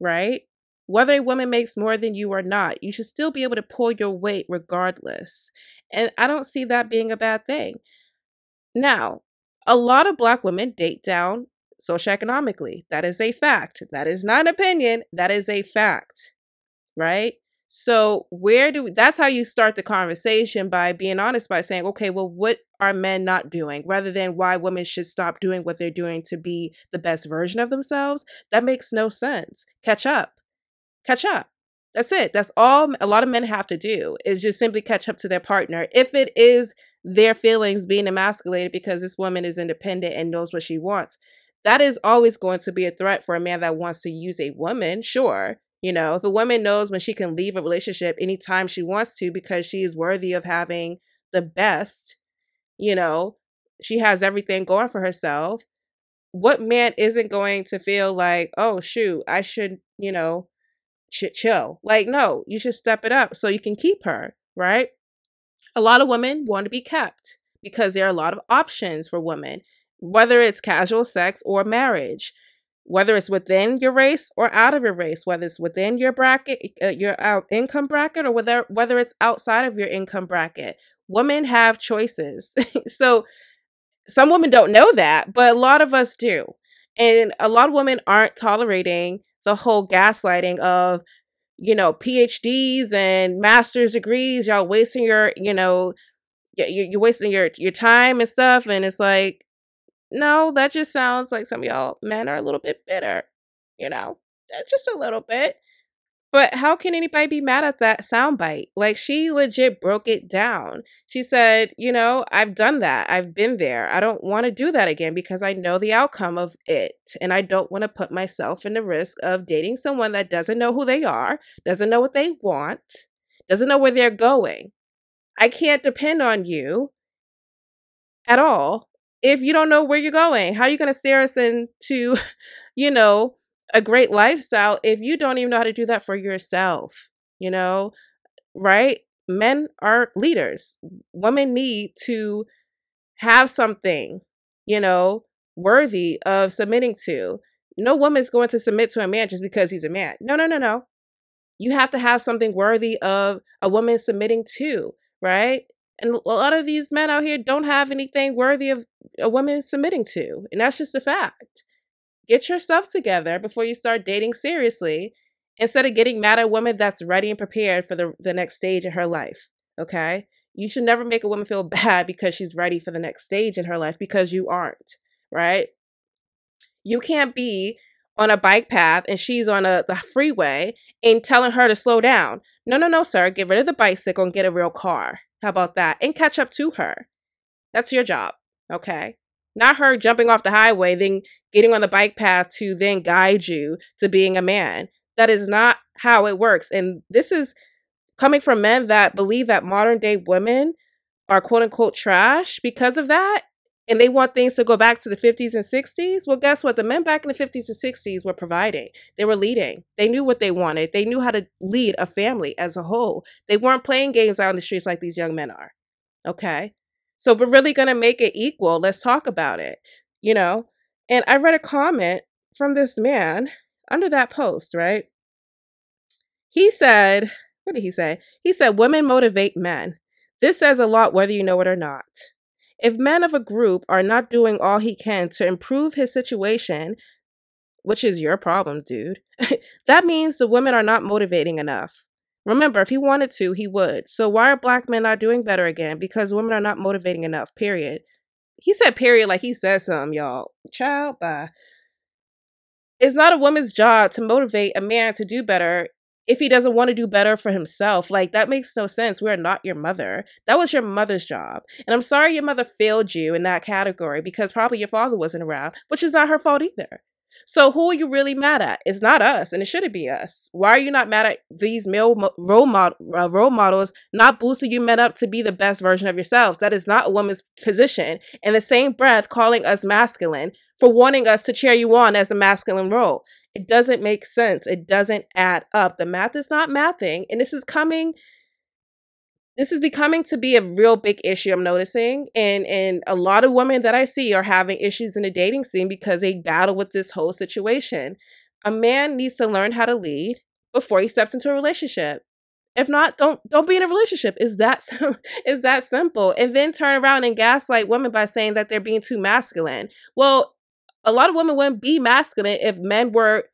right? Whether a woman makes more than you or not, you should still be able to pull your weight regardless. And I don't see that being a bad thing. Now, a lot of black women date down socioeconomically. That is a fact. That is not an opinion. That is a fact right? So where do we, that's how you start the conversation by being honest by saying, okay, well, what are men not doing, rather than why women should stop doing what they're doing to be the best version of themselves? That makes no sense. Catch up, catch up. That's it. That's all a lot of men have to do is just simply catch up to their partner. If it is their feelings being emasculated because this woman is independent and knows what she wants, that is always going to be a threat for a man that wants to use a woman, sure. You know, if a woman knows when she can leave a relationship anytime she wants to because she is worthy of having the best. You know, she has everything going for herself. What man isn't going to feel like, oh, shoot, I should, you know, ch- chill? Like, no, you should step it up so you can keep her, right? A lot of women want to be kept because there are a lot of options for women, whether it's casual sex or marriage whether it's within your race or out of your race, whether it's within your bracket, uh, your out income bracket, or whether whether it's outside of your income bracket. Women have choices. so some women don't know that, but a lot of us do. And a lot of women aren't tolerating the whole gaslighting of, you know, PhDs and master's degrees. Y'all wasting your, you know, you're wasting your your time and stuff. And it's like, no, that just sounds like some of y'all men are a little bit bitter, you know, eh, just a little bit. But how can anybody be mad at that soundbite? Like she legit broke it down. She said, you know, I've done that. I've been there. I don't want to do that again because I know the outcome of it. And I don't want to put myself in the risk of dating someone that doesn't know who they are, doesn't know what they want, doesn't know where they're going. I can't depend on you at all if you don't know where you're going? How are you going to steer us into, you know, a great lifestyle if you don't even know how to do that for yourself? You know, right? Men are leaders. Women need to have something, you know, worthy of submitting to. No woman's going to submit to a man just because he's a man. No, no, no, no. You have to have something worthy of a woman submitting to, right? And a lot of these men out here don't have anything worthy of a woman submitting to. And that's just a fact. Get yourself together before you start dating seriously instead of getting mad at a woman that's ready and prepared for the, the next stage in her life. Okay? You should never make a woman feel bad because she's ready for the next stage in her life because you aren't, right? You can't be on a bike path and she's on a the freeway and telling her to slow down. No, no, no, sir. Get rid of the bicycle and get a real car. How about that? And catch up to her. That's your job. Okay. Not her jumping off the highway, then getting on the bike path to then guide you to being a man. That is not how it works. And this is coming from men that believe that modern day women are quote unquote trash because of that. And they want things to go back to the 50s and 60s. Well, guess what? The men back in the 50s and 60s were providing, they were leading, they knew what they wanted, they knew how to lead a family as a whole. They weren't playing games out in the streets like these young men are. Okay. So we're really going to make it equal. Let's talk about it, you know? And I read a comment from this man under that post, right? He said, what did he say? He said, Women motivate men. This says a lot whether you know it or not. If men of a group are not doing all he can to improve his situation, which is your problem, dude, that means the women are not motivating enough. Remember, if he wanted to, he would. So why are black men not doing better again? Because women are not motivating enough, period. He said period like he said something, y'all. Child, bye. It's not a woman's job to motivate a man to do better if he doesn't want to do better for himself. Like, that makes no sense. We're not your mother. That was your mother's job. And I'm sorry your mother failed you in that category because probably your father wasn't around, which is not her fault either. So who are you really mad at? It's not us, and it shouldn't be us. Why are you not mad at these male role, mod- uh, role models not boosting you men up to be the best version of yourselves? That is not a woman's position. In the same breath, calling us masculine for wanting us to cheer you on as a masculine role. It doesn't make sense. It doesn't add up. The math is not mathing. And this is coming this is becoming to be a real big issue I'm noticing and and a lot of women that I see are having issues in the dating scene because they battle with this whole situation. A man needs to learn how to lead before he steps into a relationship. If not, don't don't be in a relationship. Is that is that simple? And then turn around and gaslight women by saying that they're being too masculine. Well, a lot of women wouldn't be masculine if men were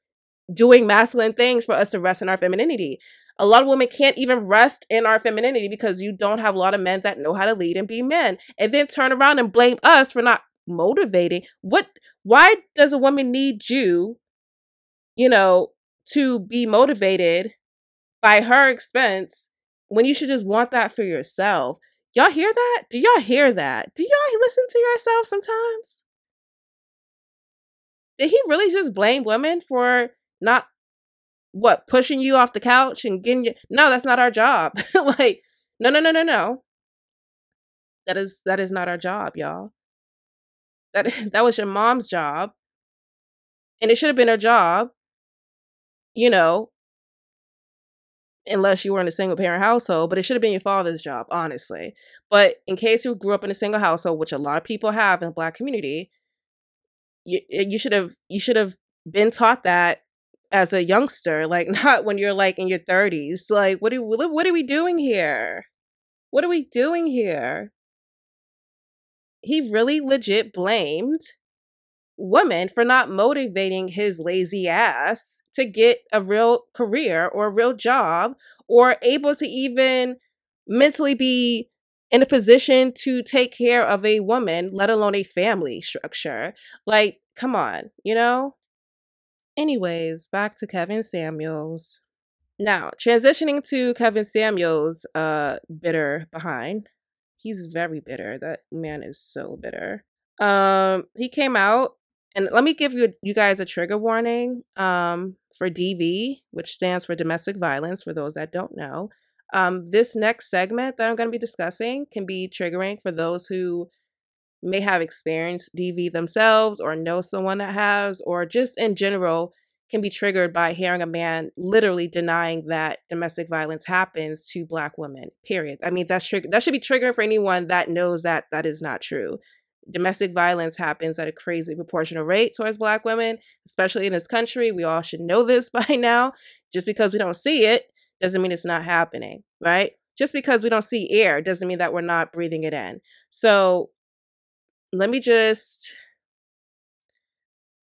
doing masculine things for us to rest in our femininity. A lot of women can't even rest in our femininity because you don't have a lot of men that know how to lead and be men. And then turn around and blame us for not motivating. What why does a woman need you, you know, to be motivated by her expense when you should just want that for yourself? Y'all hear that? Do y'all hear that? Do y'all listen to yourself sometimes? Did he really just blame women for not what pushing you off the couch and getting you no that's not our job. Like no no no no no. That is that is not our job y'all. That that was your mom's job. And it should have been her job you know unless you were in a single parent household but it should have been your father's job honestly. But in case you grew up in a single household which a lot of people have in the black community you eh, you should have you should have been taught that as a youngster, like not when you're like in your 30s. Like what are what are we doing here? What are we doing here? He really legit blamed women for not motivating his lazy ass to get a real career or a real job or able to even mentally be in a position to take care of a woman, let alone a family structure. Like, come on, you know? Anyways, back to Kevin Samuels. Now, transitioning to Kevin Samuels, uh, bitter behind. He's very bitter. That man is so bitter. Um, he came out and let me give you you guys a trigger warning. Um, for DV, which stands for domestic violence, for those that don't know. Um, this next segment that I'm going to be discussing can be triggering for those who may have experienced DV themselves or know someone that has, or just in general can be triggered by hearing a man literally denying that domestic violence happens to black women. Period. I mean, that's trigger that should be triggering for anyone that knows that that is not true. Domestic violence happens at a crazy proportional rate towards black women, especially in this country. We all should know this by now. Just because we don't see it doesn't mean it's not happening, right? Just because we don't see air doesn't mean that we're not breathing it in. So let me just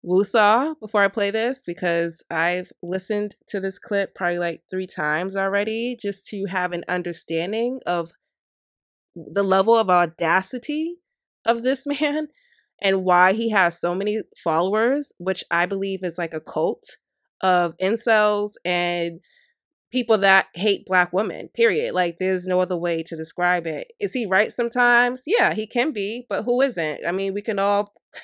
woosah before I play this because I've listened to this clip probably like three times already just to have an understanding of the level of audacity of this man and why he has so many followers, which I believe is like a cult of incels and people that hate black women, period. Like there's no other way to describe it. Is he right sometimes? Yeah, he can be, but who isn't? I mean, we can all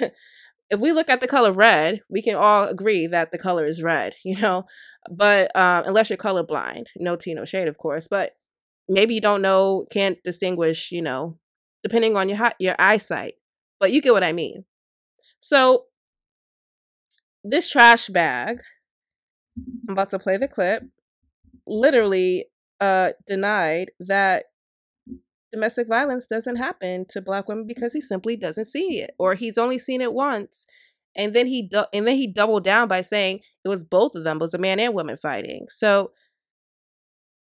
if we look at the color red, we can all agree that the color is red, you know? But um unless you're colorblind, no tea, no shade, of course. But maybe you don't know, can't distinguish, you know, depending on your your eyesight. but you get what I mean. So this trash bag, I'm about to play the clip, literally uh denied that domestic violence doesn't happen to black women because he simply doesn't see it or he's only seen it once and then he du- and then he doubled down by saying it was both of them it was a man and woman fighting so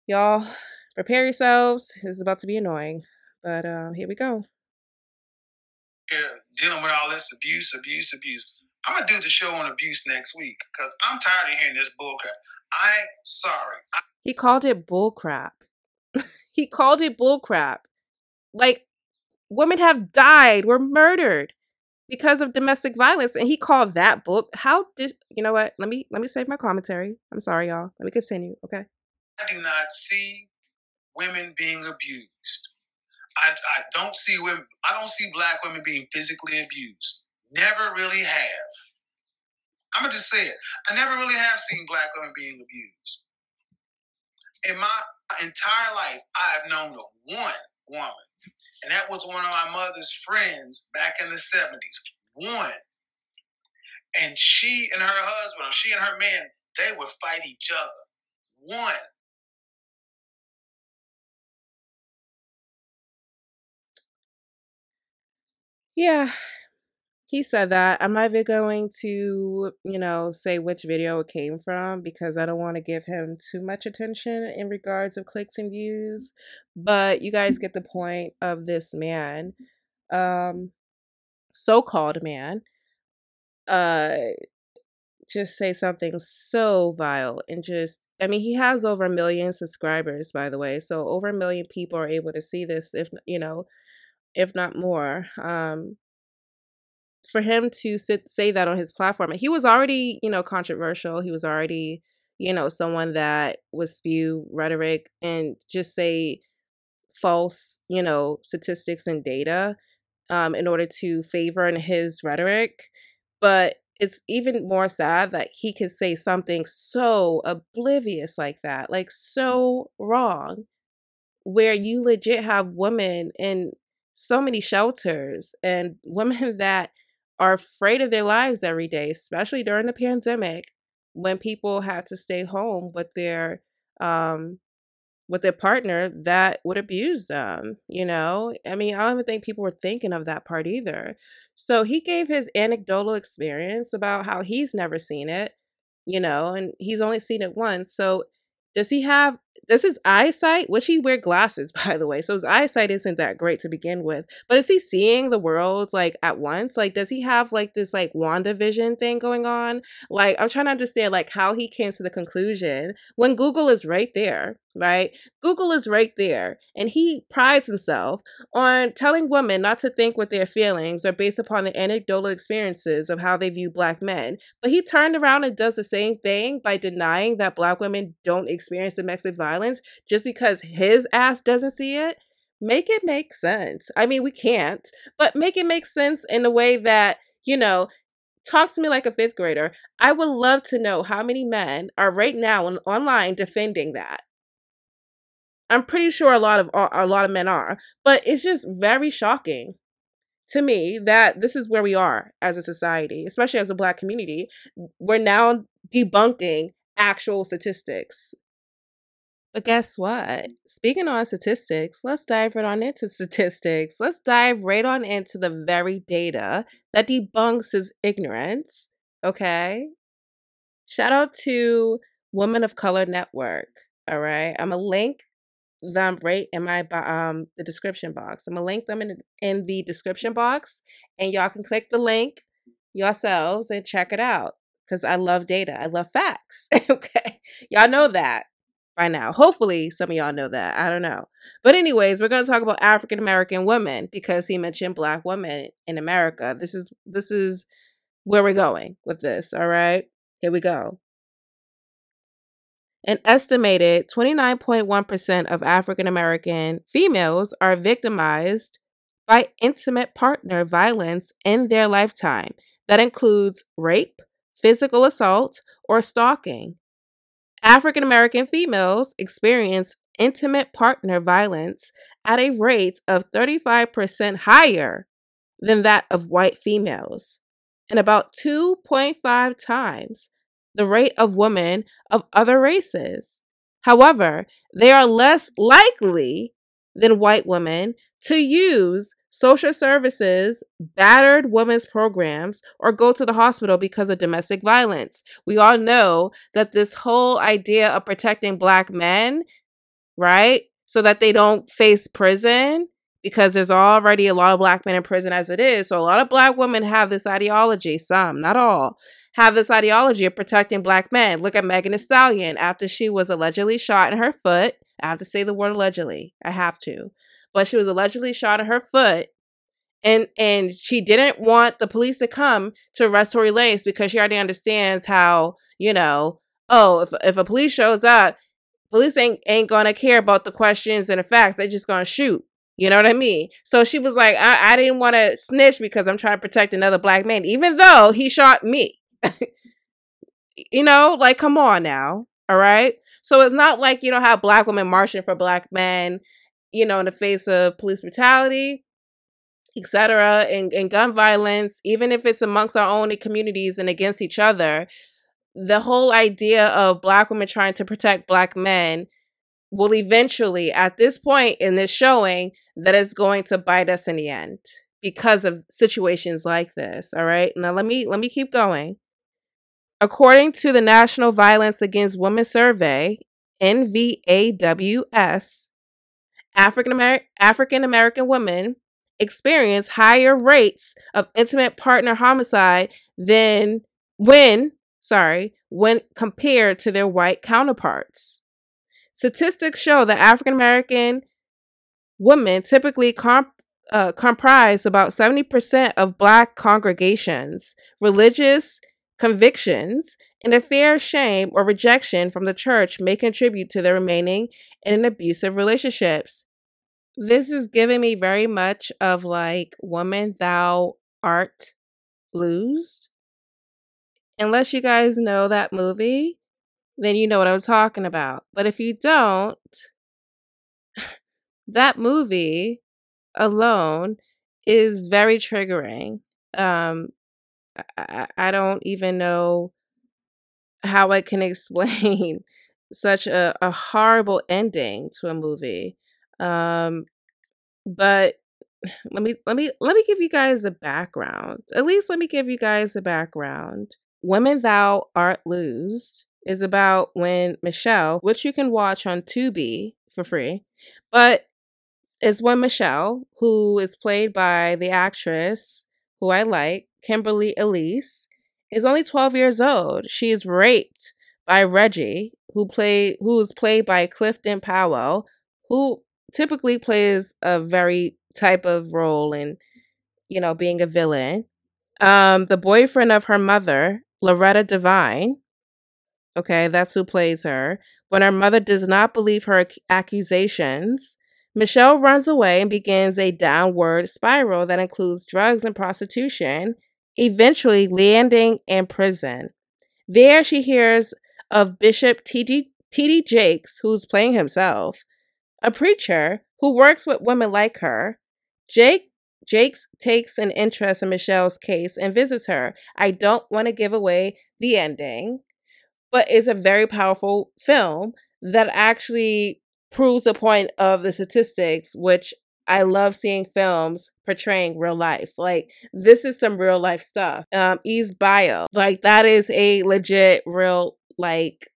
y'all prepare yourselves this is about to be annoying but uh here we go yeah, dealing with all this abuse, abuse, abuse. I'm gonna do the show on abuse next week because I'm tired of hearing this bullcrap. I'm sorry. I- he called it bullcrap he called it bullcrap like women have died were murdered because of domestic violence and he called that book how did you know what let me let me save my commentary i'm sorry y'all let me continue okay I do not see women being abused. I, I don't see women. I don't see black women being physically abused. Never really have. I'm gonna just say it. I never really have seen black women being abused. In my entire life, I have known one woman, and that was one of my mother's friends back in the '70s. One, and she and her husband, she and her man, they would fight each other. One. yeah he said that i'm not even going to you know say which video it came from because i don't want to give him too much attention in regards of clicks and views but you guys get the point of this man um so-called man uh just say something so vile and just I mean he has over a million subscribers by the way so over a million people are able to see this if you know if not more um for him to sit, say that on his platform he was already you know controversial. He was already you know someone that would spew rhetoric and just say false you know statistics and data um in order to favor in his rhetoric. But it's even more sad that he could say something so oblivious like that, like so wrong, where you legit have women in so many shelters and women that are afraid of their lives every day, especially during the pandemic when people had to stay home with their um with their partner that would abuse them, you know? I mean, I don't even think people were thinking of that part either. So he gave his anecdotal experience about how he's never seen it, you know, and he's only seen it once. So does he have does his eyesight which he wear glasses by the way so his eyesight isn't that great to begin with but is he seeing the world like at once? Like does he have like this like WandaVision thing going on? Like i'm trying to understand like how he came to the conclusion when google is right there right? Google is right there and he prides himself on telling women not to think what their feelings are based upon the anecdotal experiences of how they view black men but he turned around and does the same thing by denying that black women don't experience domestic violence just because his ass doesn't see it make it make sense i mean we can't but make it make sense in a way that you know talk to me like a fifth grader i would love to know how many men are right now on, online defending that I'm pretty sure a lot of a lot of men are, but it's just very shocking to me that this is where we are as a society, especially as a black community. We're now debunking actual statistics. But guess what? Speaking on statistics, let's dive right on into statistics. Let's dive right on into the very data that debunks his ignorance. Okay. Shout out to Women of Color Network. All right. I'm a link them right in my um the description box. I'm gonna link them in in the description box, and y'all can click the link yourselves and check it out. Cause I love data. I love facts. okay, y'all know that by now. Hopefully, some of y'all know that. I don't know. But anyways, we're gonna talk about African American women because he mentioned Black women in America. This is this is where we're going with this. All right, here we go. An estimated 29.1% of African American females are victimized by intimate partner violence in their lifetime. That includes rape, physical assault, or stalking. African American females experience intimate partner violence at a rate of 35% higher than that of white females, and about 2.5 times the rate of women of other races. However, they are less likely than white women to use social services, battered women's programs, or go to the hospital because of domestic violence. We all know that this whole idea of protecting black men, right, so that they don't face prison, because there's already a lot of black men in prison as it is. So a lot of black women have this ideology, some, not all, have this ideology of protecting black men. Look at Megan Thee Stallion after she was allegedly shot in her foot. I have to say the word allegedly. I have to but she was allegedly shot at her foot. And and she didn't want the police to come to arrest Tory Lanez because she already understands how you know oh if if a police shows up police ain't ain't gonna care about the questions and the facts. They're just gonna shoot. You know what I mean? So she was like I, I didn't want to snitch because I'm trying to protect another black man even though he shot me. You know like come on now all right? So it's not like you don't have black women marching for black men you know, in the face of police brutality, etc., and, and gun violence, even if it's amongst our own communities and against each other, the whole idea of black women trying to protect black men will eventually, at this point in this showing, that is going to bite us in the end because of situations like this. All right. Now let me let me keep going. According to the National Violence Against Women Survey, NVAWS, African American African American women experience higher rates of intimate partner homicide than when, sorry, when compared to their white counterparts. Statistics show that African American women typically comp- uh, comprise about 70% of black congregations, religious convictions, and a fear, of shame, or rejection from the church may contribute to their remaining in abusive relationships. This is giving me very much of like, Woman, Thou Art Loosed. Unless you guys know that movie, then you know what I'm talking about. But if you don't, that movie alone is very triggering. Um, I, I don't even know how I can explain such a, a horrible ending to a movie. Um, but let me let me let me give you guys a background. At least let me give you guys a background. Woman Thou Art Loosed is about when Michelle, which you can watch on Tubi for free, but it's when Michelle, who is played by the actress who I like, Kimberly Elise, is only 12 years old. She is raped by Reggie, who play who is played by Clifton Powell, who typically plays a very type of role in, you know, being a villain. Um, the boyfriend of her mother, Loretta Devine, okay, that's who plays her. When her mother does not believe her accusations, Michelle runs away and begins a downward spiral that includes drugs and prostitution, eventually landing in prison. There, she hears of Bishop T.D. Jakes, who's playing himself, a preacher who works with women like her. Jake Jakes takes an interest in Michelle's case and visits her. I don't want to give away the ending, but it's a very powerful film that actually proves the point of the statistics, which I love seeing films portraying real life. Like this is some real life stuff. Um, Eve's Bayou, like that is a legit real like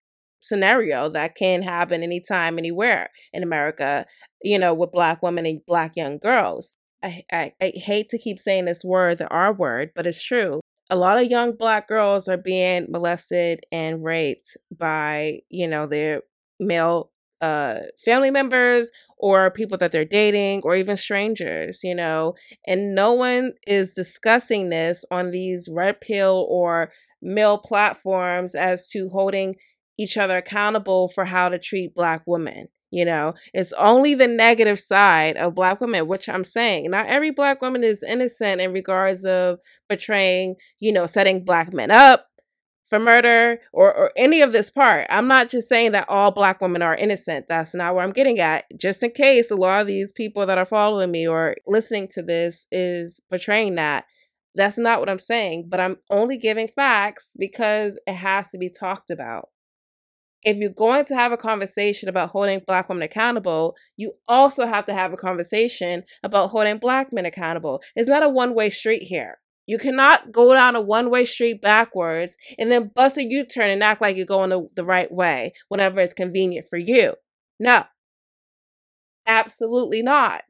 scenario that can happen anytime, anywhere in America, you know, with black women and black young girls. I, I, I hate to keep saying this word, the R word, but it's true. A lot of young black girls are being molested and raped by, you know, their male uh family members or people that they're dating or even strangers you know? And no one is discussing this on these red pill or male platforms as to holding each other accountable for how to treat black women you know? It's only the negative side of black women which i'm saying not every black woman is innocent in regards of betraying, you know setting black men up for murder or, or any of this part. I'm not just saying that all black women are innocent. That's not where I'm getting at. Just in case a lot of these people that are following me or listening to this is portraying that. That's not what I'm saying, but I'm only giving facts because it has to be talked about. If you're going to have a conversation about holding black women accountable, you also have to have a conversation about holding black men accountable. It's not a one way street here. You cannot go down a one way street backwards and then bust a U turn and act like you're going the, the right way whenever it's convenient for you. No, absolutely not.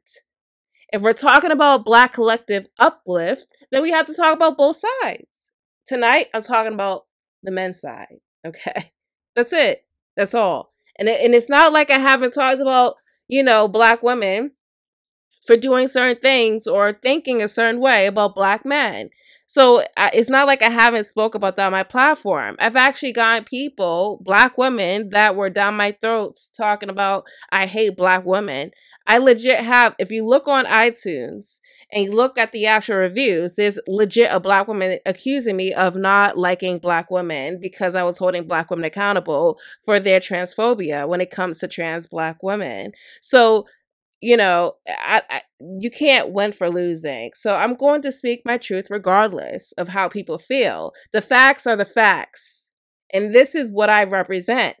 If we're talking about Black collective uplift, then we have to talk about both sides. Tonight, I'm talking about the men's side. Okay. That's it. That's all. And, it, and it's not like I haven't talked about, you know, Black women for doing certain things or thinking a certain way about black men. So it's not like I haven't spoke about that on my platform. I've actually gotten people, black women, that were down my throats talking about I hate black women. I legit have. If you look on iTunes and you look at the actual reviews, there's legit a black woman accusing me of not liking black women because I was holding black women accountable for their transphobia when it comes to trans black women. So you know, I, I, you can't win for losing. So I'm going to speak my truth regardless of how people feel. The facts are the facts. And this is what I represent.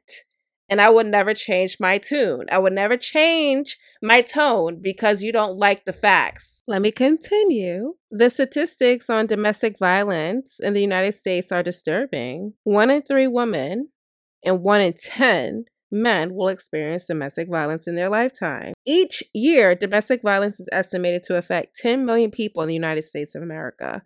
And I would never change my tune. I would never change my tone because you don't like the facts. Let me continue. The statistics on domestic violence in the United States are disturbing. One in three women and one in 10 men will experience domestic violence in their lifetime. Each year, domestic violence is estimated to affect 10 million people in the United States of America.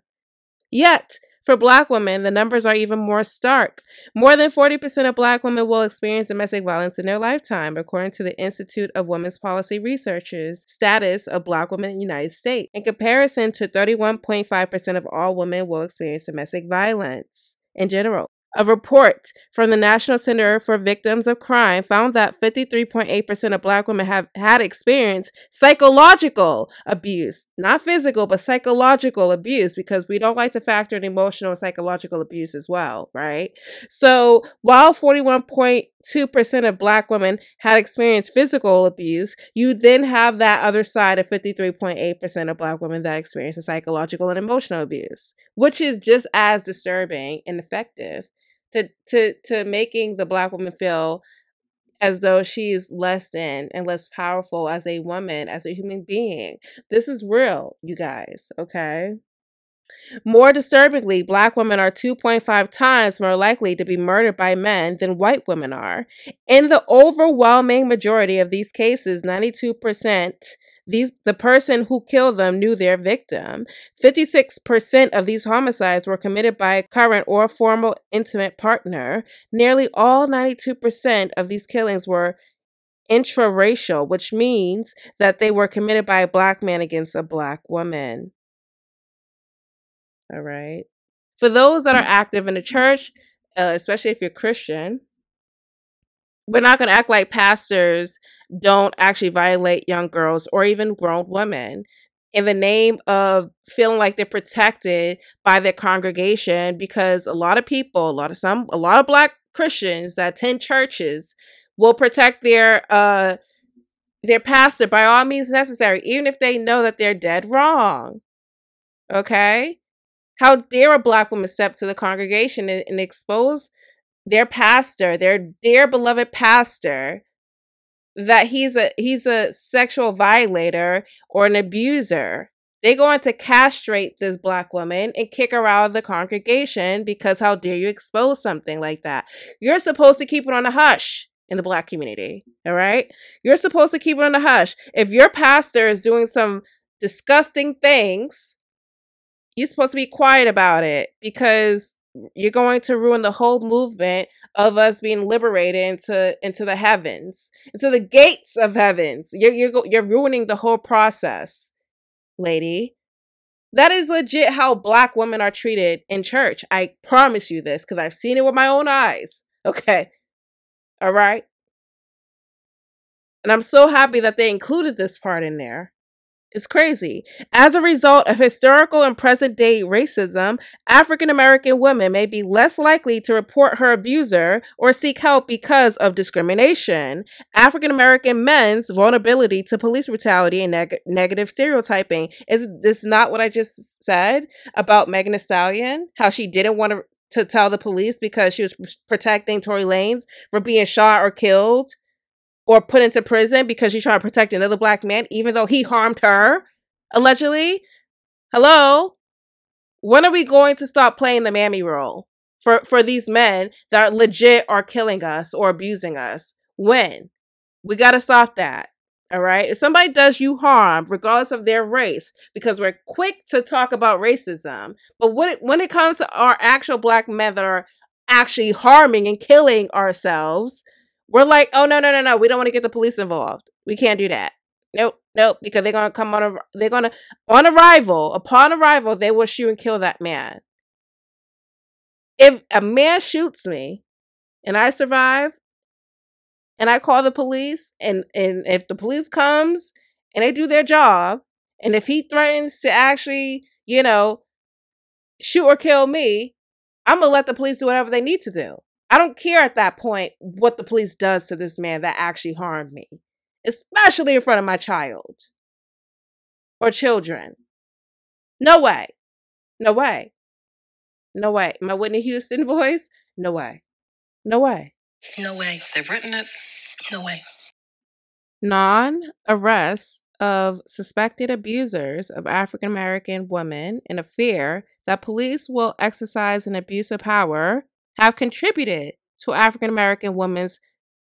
Yet, for black women, the numbers are even more stark. More than 40% of black women will experience domestic violence in their lifetime, according to the Institute of Women's Policy Research's status of black women in the United States, in comparison to 31.5% of all women will experience domestic violence in general. A report from the National Center for Victims of Crime found that 53.8% of Black women have had experienced psychological abuse, not physical, but psychological abuse, because we don't like to factor in emotional and psychological abuse as well, right? So while 41.2% of Black women had experienced physical abuse, you then have that other side of 53.8% of Black women that experience psychological and emotional abuse, which is just as disturbing and effective to to to making the black woman feel as though she's less than and less powerful as a woman, as a human being. This is real, you guys, okay? More disturbingly, black women are 2.5 times more likely to be murdered by men than white women are. In the overwhelming majority of these cases, 92% these the person who killed them knew their victim. 56% of these homicides were committed by a current or former intimate partner. Nearly all 92% of these killings were intraracial, which means that they were committed by a black man against a black woman. All right. For those that are active in the church, uh, especially if you're Christian, we're not going to act like pastors don't actually violate young girls or even grown women in the name of feeling like they're protected by their congregation because a lot of people a lot of some a lot of black christians that attend churches will protect their uh their pastor by all means necessary even if they know that they're dead wrong okay? How dare a black woman step to the congregation and, and expose their pastor, their dear beloved pastor, that he's a he's a sexual violator or an abuser. They go on to castrate this black woman and kick her out of the congregation because how dare you expose something like that? You're supposed to keep it on a hush in the black community. All right. You're supposed to keep it on a hush. If your pastor is doing some disgusting things, you're supposed to be quiet about it because you're going to ruin the whole movement of us being liberated into into the heavens, into the gates of heavens. You're you're you're ruining the whole process, lady. That is legit how black women are treated in church. I promise you this because I've seen it with my own eyes. Okay. All right. And I'm so happy that they included this part in there It's crazy. As a result of historical and present day racism, African American women may be less likely to report her abuser or seek help because of discrimination. African American men's vulnerability to police brutality and neg- negative stereotyping. Is this not what I just said about Megan Thee Stallion? How she didn't want to, to tell the police because she was protecting Tory Lanez from being shot or killed? Or put into prison because she's trying to protect another black man, even though he harmed her, allegedly. Hello? When are we going to stop playing the mammy role for, for these men that are legit are killing us or abusing us? When? We got to stop that. All right. If somebody does you harm, regardless of their race, because we're quick to talk about racism, but when it, when it comes to our actual black men that are actually harming and killing ourselves, we're like, oh no, no, no, no. We don't want to get the police involved. We can't do that. Nope, nope, because they're gonna come on a they're gonna on arrival, upon arrival, they will shoot and kill that man. If a man shoots me and I survive and I call the police and, and if the police comes and they do their job, and if he threatens to actually, you know, shoot or kill me, I'm gonna let the police do whatever they need to do. I don't care at that point what the police does to this man that actually harmed me, especially in front of my child or children. No way. No way. No way. My Whitney Houston voice? No way. No way. No way. They've written it. No way. Non arrests of suspected abusers of African American women in a fear that police will exercise an abuse of power have contributed to African American women's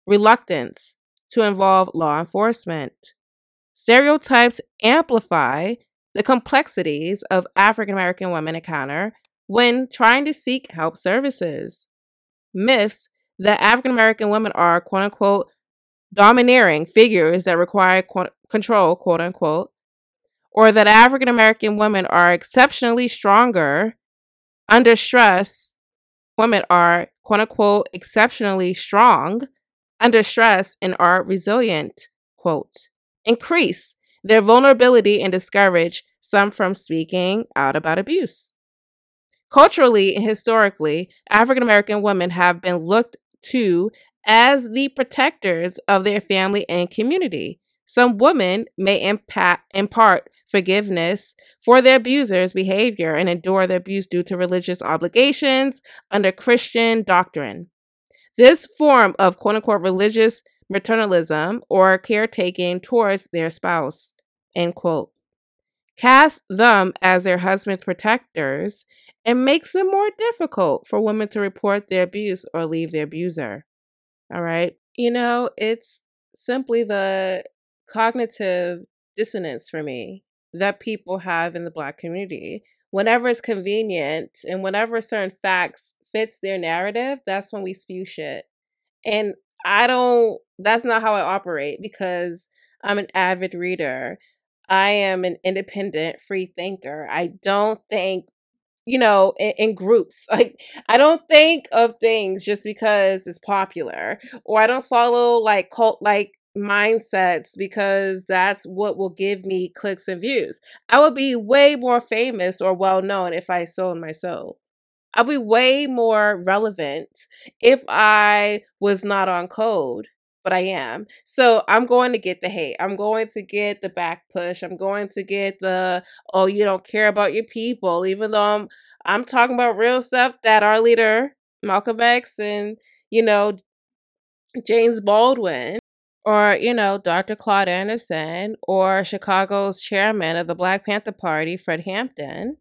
reluctance to involve law enforcement. Stereotypes amplify the complexities of African American women encounter when trying to seek help services. Myths that African American women are quote unquote domineering figures that require quote, control, quote unquote, or that African American women are exceptionally stronger under stress women are quote unquote exceptionally strong under stress and are resilient, quote, increase their vulnerability and discourage some from speaking out about abuse. Culturally and historically, African American women have been looked to as the protectors of their family and community. Some women may impact, impart forgiveness for their abuser's behavior and endure the abuse due to religious obligations under Christian doctrine. This form of quote unquote religious maternalism or caretaking towards their spouse, end quote, casts them as their husband's protectors and makes it more difficult for women to report their abuse or leave their abuser. All right. You know, it's simply the cognitive dissonance for me that people have in the black community. Whenever it's convenient and whenever certain facts fits their narrative, that's when we spew shit. And I don't that's not how I operate because I'm an avid reader. I am an independent free thinker. I don't think you know in, in, groups like i don't think of things just because it's popular or i don't follow like cult like mindsets because that's what will give me clicks and views. I would be way more famous or well known if I sold my soul. I'd be way more relevant if I was not on code, but I am. So I'm going to get the hate. I'm going to get the back push. I'm going to get the oh you don't care about your people, even though I'm I'm talking about real stuff that our leader Malcolm X and you know James Baldwin or you know dr claude anderson or chicago's chairman of the black panther party fred hampton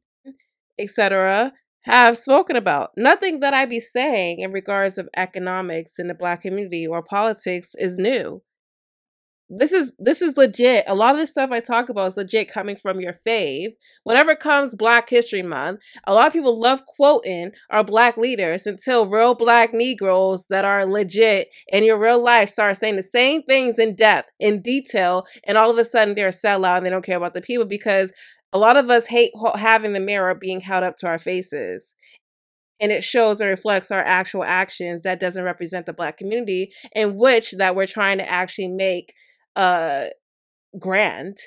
etc have spoken about. Nothing that i be saying in regards of economics in the black community or politics is new this is this is legit. A lot of the stuff I talk about is legit coming from your fave. Whenever comes Black History Month, a lot of people love quoting our black leaders until real black Negroes that are legit in your real life start saying the same things in depth, in detail, and all of a sudden they're a sellout and they don't care about the people because a lot of us hate having the mirror being held up to our faces and it shows and reflects our actual actions that doesn't represent the black community in which that we're trying to actually make uh grant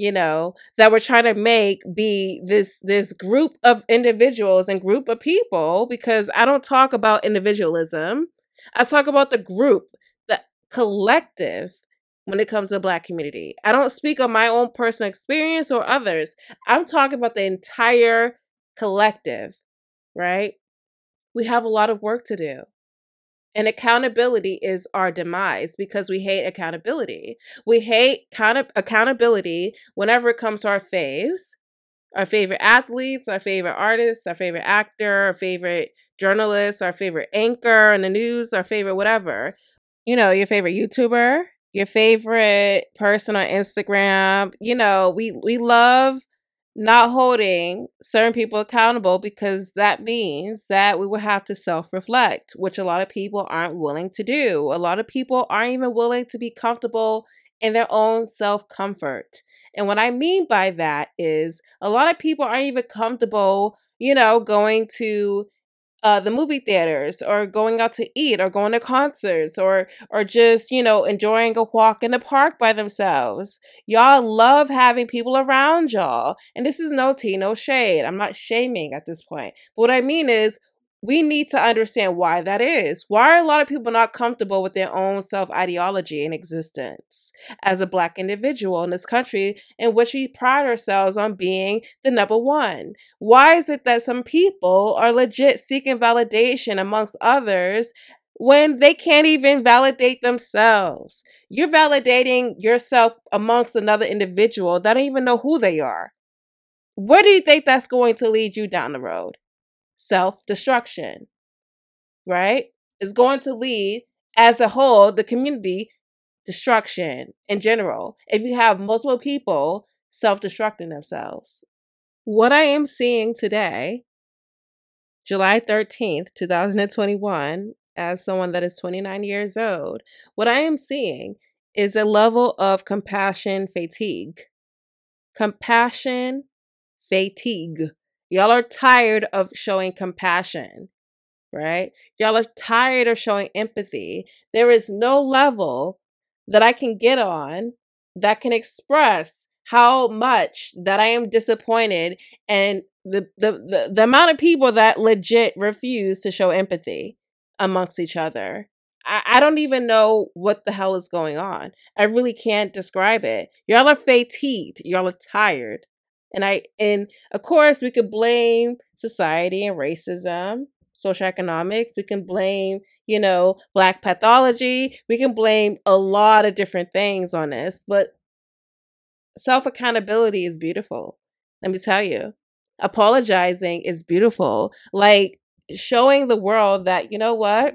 you know, that we're trying to make be this this group of individuals and group of people because I don't talk about individualism. I talk about the group, the collective when it comes to the black community. I don't speak on my own personal experience or others. I'm talking about the entire collective, right? We have a lot of work to do. And accountability is our demise because we hate accountability. We hate count- accountability whenever it comes to our faves, our favorite athletes, our favorite artists, our favorite actor, our favorite journalist, our favorite anchor in the news, our favorite whatever. You know, your favorite YouTuber, your favorite person on Instagram. You know, we we love not holding certain people accountable because that means that we will have to self reflect, which a lot of people aren't willing to do. A lot of people aren't even willing to be comfortable in their own self comfort. And what I mean by that is a lot of people aren't even comfortable, you know, going to uh, the movie theaters or going out to eat or going to concerts or or just you know enjoying a walk in the park by themselves. Y'all love having people around y'all and this is no tea no shade. I'm not shaming at this point. But what i mean is we need to understand why that is. Why are a lot of people not comfortable with their own self ideology and existence as a Black individual in this country in which we pride ourselves on being the number one? Why is it that some people are legit seeking validation amongst others when they can't even validate themselves? You're validating yourself amongst another individual that don't even know who they are. Where do you think that's going to lead you down the road? Self destruction, right? Is going to lead as a whole, the community destruction in general. If you have multiple people self destructing themselves. What I am seeing today, July 13th, 2021, as someone that is 29 years old, what I am seeing is a level of compassion fatigue. Compassion fatigue. Y'all are tired of showing compassion, right? Y'all are tired of showing empathy. There is no level that I can get on that can express how much that I am disappointed and the, the, the, the amount of people that legit refuse to show empathy amongst each other. I, I don't even know what the hell is going on. I really can't describe it. Y'all are fatigued. Y'all are tired. And I and of course we could blame society and racism, social economics. We can blame, you know, black pathology. We can blame a lot of different things on this, but self accountability is beautiful. Let me tell you. Apologizing is beautiful. Like showing the world that, you know what?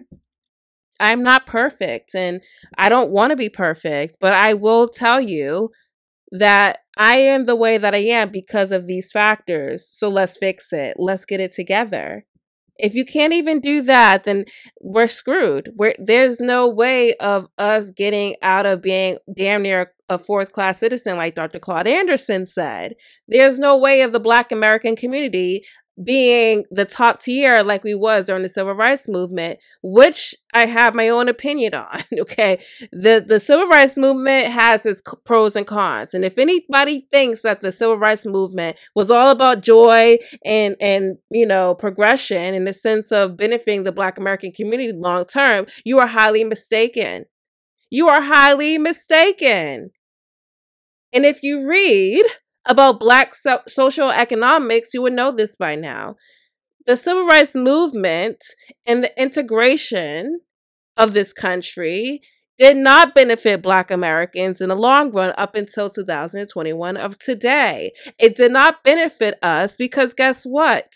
I'm not perfect and I don't want to be perfect, but I will tell you that I am the way that I am because of these factors. So let's fix it. Let's get it together. If you can't even do that, then we're screwed. We're, there's no way of us getting out of being damn near a fourth class citizen, like Dr. Claude Anderson said. There's no way of the Black American community being the top tier like we was during the civil rights movement which i have my own opinion on okay? The the civil rights movement has its pros and cons and if anybody thinks that the civil rights movement was all about joy and and you know progression in the sense of benefiting the black american community long term you are highly mistaken. You are highly mistaken. And if you read about black so- social economics, you would know this by now. The civil rights movement and the integration of this country did not benefit black Americans in the long run up until 2021 of today. It did not benefit us because guess what?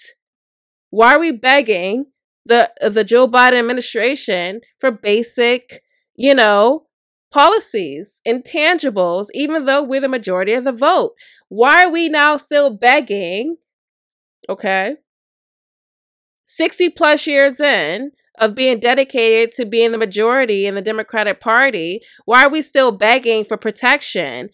Why are we begging the the Joe Biden administration for basic, you know, policies, intangibles, even though we're the majority of the vote. Why are we now still begging? Okay. 60 plus years in of being dedicated to being the majority in the Democratic Party, why are we still begging for protection?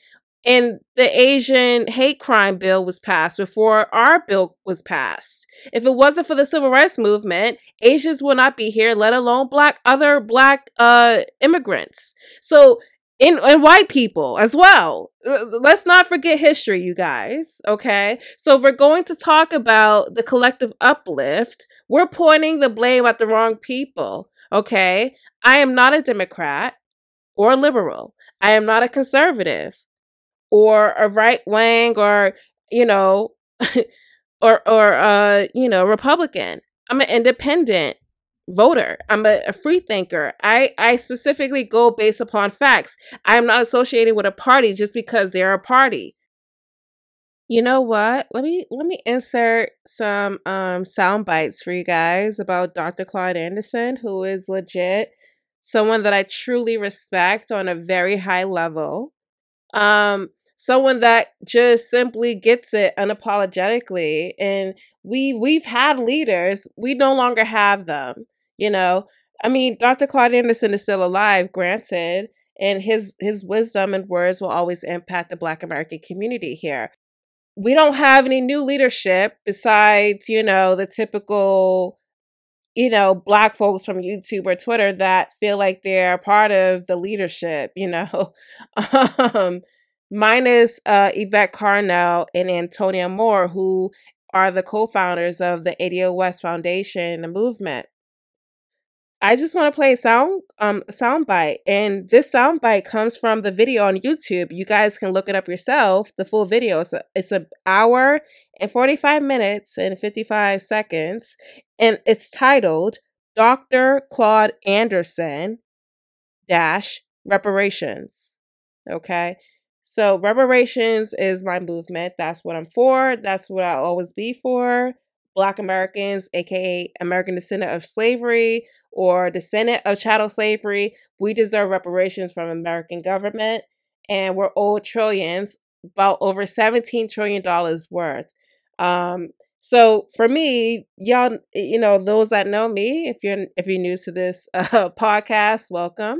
And the Asian hate crime bill was passed before our bill was passed. If it wasn't for the civil rights movement, Asians would not be here, let alone black other black uh immigrants. So and, and white people as well. Uh, let's not forget history, you guys. Okay. So we're going to talk about the collective uplift, we're pointing the blame at the wrong people. Okay. I am not a Democrat or a liberal. I am not a conservative or a right wing or, you know, or, or, uh, you know, Republican. I'm an independent voter. I'm a, a, free thinker. I, I specifically go based upon facts. I am not associated with a party just because they're a party. You know what? Let me let me insert some um sound bites for you guys about Dr. Claude Anderson, who is legit someone that I truly respect on a very high level. Um someone that just simply gets it unapologetically and we we've had leaders, we no longer have them. You know, I mean, Dr. Claude Anderson is still alive, granted, and his his wisdom and words will always impact the Black American community here. We don't have any new leadership besides, you know, the typical, you know, black folks from YouTube or Twitter that feel like they're part of the leadership, you know. um, minus uh, Yvette Carnell and Antonio Moore, who are the co-founders of the ADOS Foundation, movement. I just want to play a sound um sound bite, and this sound bite comes from the video on YouTube. You guys can look it up yourself. The full video. It's a it's an hour and forty five minutes and fifty five seconds, and it's titled "Dr. Claude Anderson dash reparations." Okay, so reparations is my movement. That's what I'm for. That's what I'll always be for. Black Americans, aka American descendant of slavery or descendant of chattel slavery, we deserve reparations from American government, and we're owed trillions, about over seventeen trillion dollars worth. Um, so for me, y'all, you know, those that know me, if you're if you're new to this uh, podcast, welcome.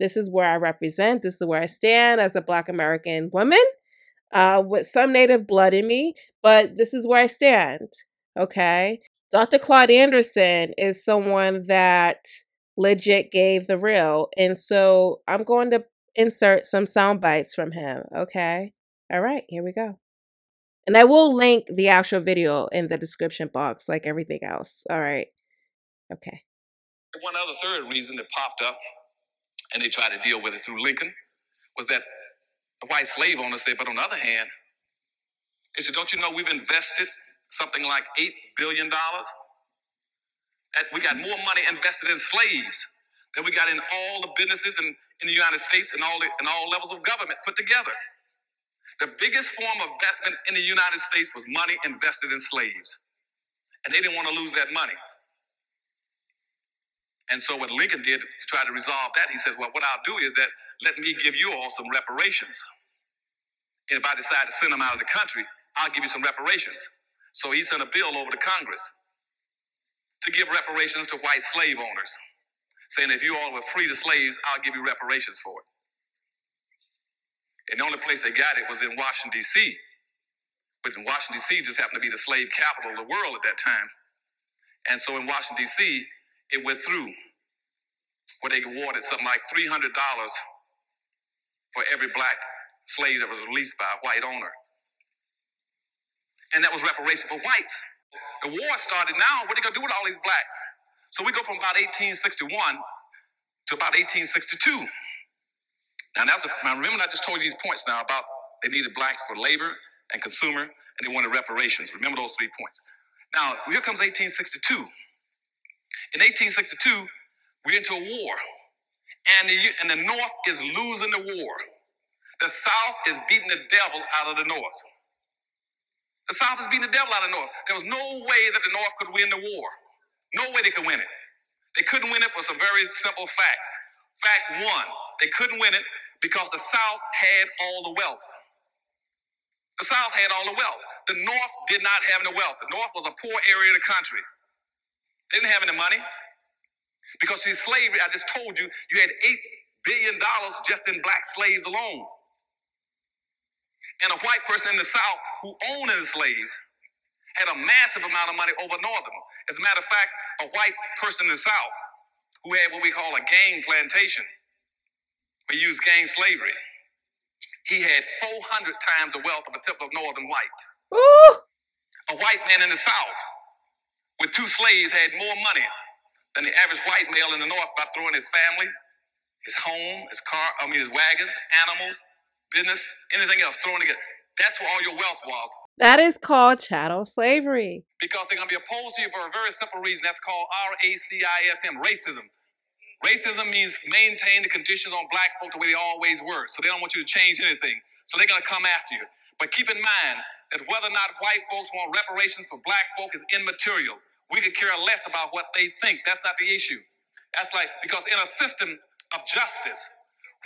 This is where I represent. This is where I stand as a Black American woman uh, with some Native blood in me, but this is where I stand. Okay. Dr. Claude Anderson is someone that legit gave the real. And so I'm going to insert some sound bites from him. Okay. All right. Here we go. And I will link the actual video in the description box, like everything else. All right. Okay. One other third reason that popped up, and they tried to deal with it through Lincoln, was that the white slave owner said, but on the other hand, they said, don't you know we've invested something like $8 billion. we got more money invested in slaves than we got in all the businesses in, in the United States and all, the, and all levels of government put together. The biggest form of investment in the United States was money invested in slaves. And they didn't want to lose that money. And so what Lincoln did to try to resolve that, he says, well, what I'll do is that let me give you all some reparations. And if I decide to send them out of the country, I'll give you some reparations. So he sent a bill over to Congress to give reparations to white slave owners, saying if you all will free the slaves, I'll give you reparations for it. And the only place they got it was in Washington, D.C. But in Washington, D.C. just happened to be the slave capital of the world at that time. And so in Washington, D.C., it went through where they awarded something like $300 for every black slave that was released by a white owner and that was reparation for whites. The war started now. What are they going to do with all these blacks? So we go from about 1861 to about 1862. Now, that's the, now remember, I just told you these points now about they needed blacks for labor and consumer, and they wanted reparations. Remember those three points. Now, here comes 1862. In 1862, we're into a war, and the, and the North is losing the war. The South is beating the devil out of the North. The South is beating the devil out of the North. There was no way that the North could win the war. No way they could win it. They couldn't win it for some very simple facts. Fact one, they couldn't win it because the South had all the wealth. The South had all the wealth. The North did not have any wealth. The North was a poor area of the country. They didn't have any money. Because see, slavery, I just told you, you had $8 billion just in black slaves alone and a white person in the South who owned the slaves had a massive amount of money over Northern. As a matter of fact, a white person in the South who had what we call a gang plantation, we used gang slavery. He had 400 times the wealth of a typical northern white. A white man in the South with two slaves had more money than the average white male in the North by throwing his family, his home, his car, I mean, his wagons, animals, business, anything else, throwing together. That's where all your wealth was. That is called chattel slavery. Because they're going to be opposed to you for a very simple reason. That's called R A C I S M, racism. Racism means maintain the conditions on black folk the way they always were. So they don't want you to change anything. So they're going to come after you. But keep in mind that whether or not white folks want reparations for black folk is immaterial. We could care less about what they think. That's not the issue. That's like, because in a system of justice,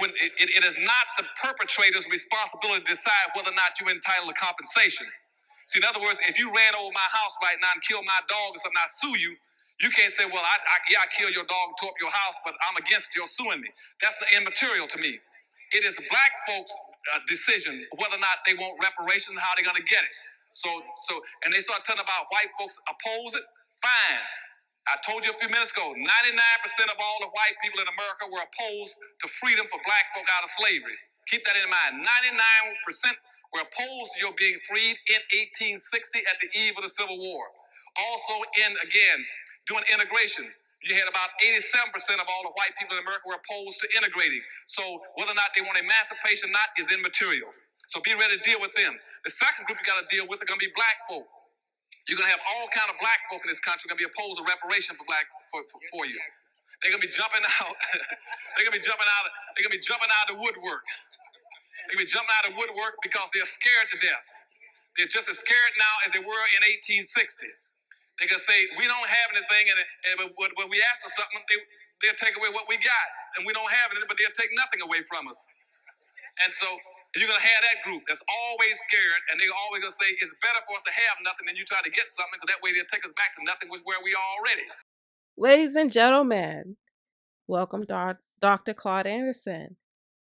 when it, it, it is not the perpetrator's responsibility to decide whether or not you're entitled to compensation. See, in other words, if you ran over my house right now and killed my dog or something, I sue you, you can't say, well, I, I, yeah, I killed your dog, tore up your house, but I'm against your suing me. That's the immaterial to me. It is black folks' uh, decision whether or not they want reparations and how they're going to get it. So, so, and they start telling about white folks oppose it. Fine. I told you a few minutes ago, 99% of all the white people in America were opposed to freedom for black folk out of slavery. Keep that in mind. 99% were opposed to your being freed in 1860 at the eve of the Civil War. Also, in again, doing integration. You had about 87% of all the white people in America were opposed to integrating. So whether or not they want emancipation or not is immaterial. So be ready to deal with them. The second group you got to deal with are going to be black folk. You're to have all kind of black folk in this country to be opposed to reparation for black for, for, for you. They're to be jumping out. they're to be jumping out. They're to be jumping out of the woodwork. They're to be jumping out of woodwork because they're scared to death. They're just as scared now as they were in 1860. They're gonna say, we don't have anything, and, and when, when we ask for something, they, they'll take away what we got. And we don't have it, but they'll take nothing away from us. And so you're to have that group that's always scared, and they're always to say, it's better for us to have nothing than you try to get something, because that way they'll take us back to nothing, which where we are already. Ladies and gentlemen, welcome Dr. Claude Anderson.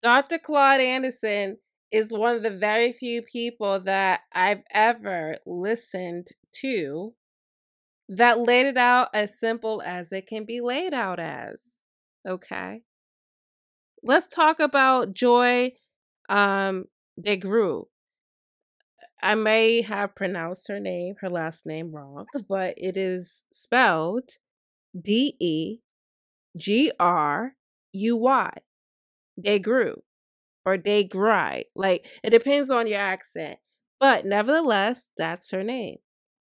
Dr. Claude Anderson is one of the very few people that I've ever listened to that laid it out as simple as it can be laid out as. Okay. Let's talk about Joy um DeGruy. I may have pronounced her name, her last name wrong, but it is spelled D E G R U Y. DeGruy or they DeGry. Like it depends on your accent. But nevertheless, that's her name.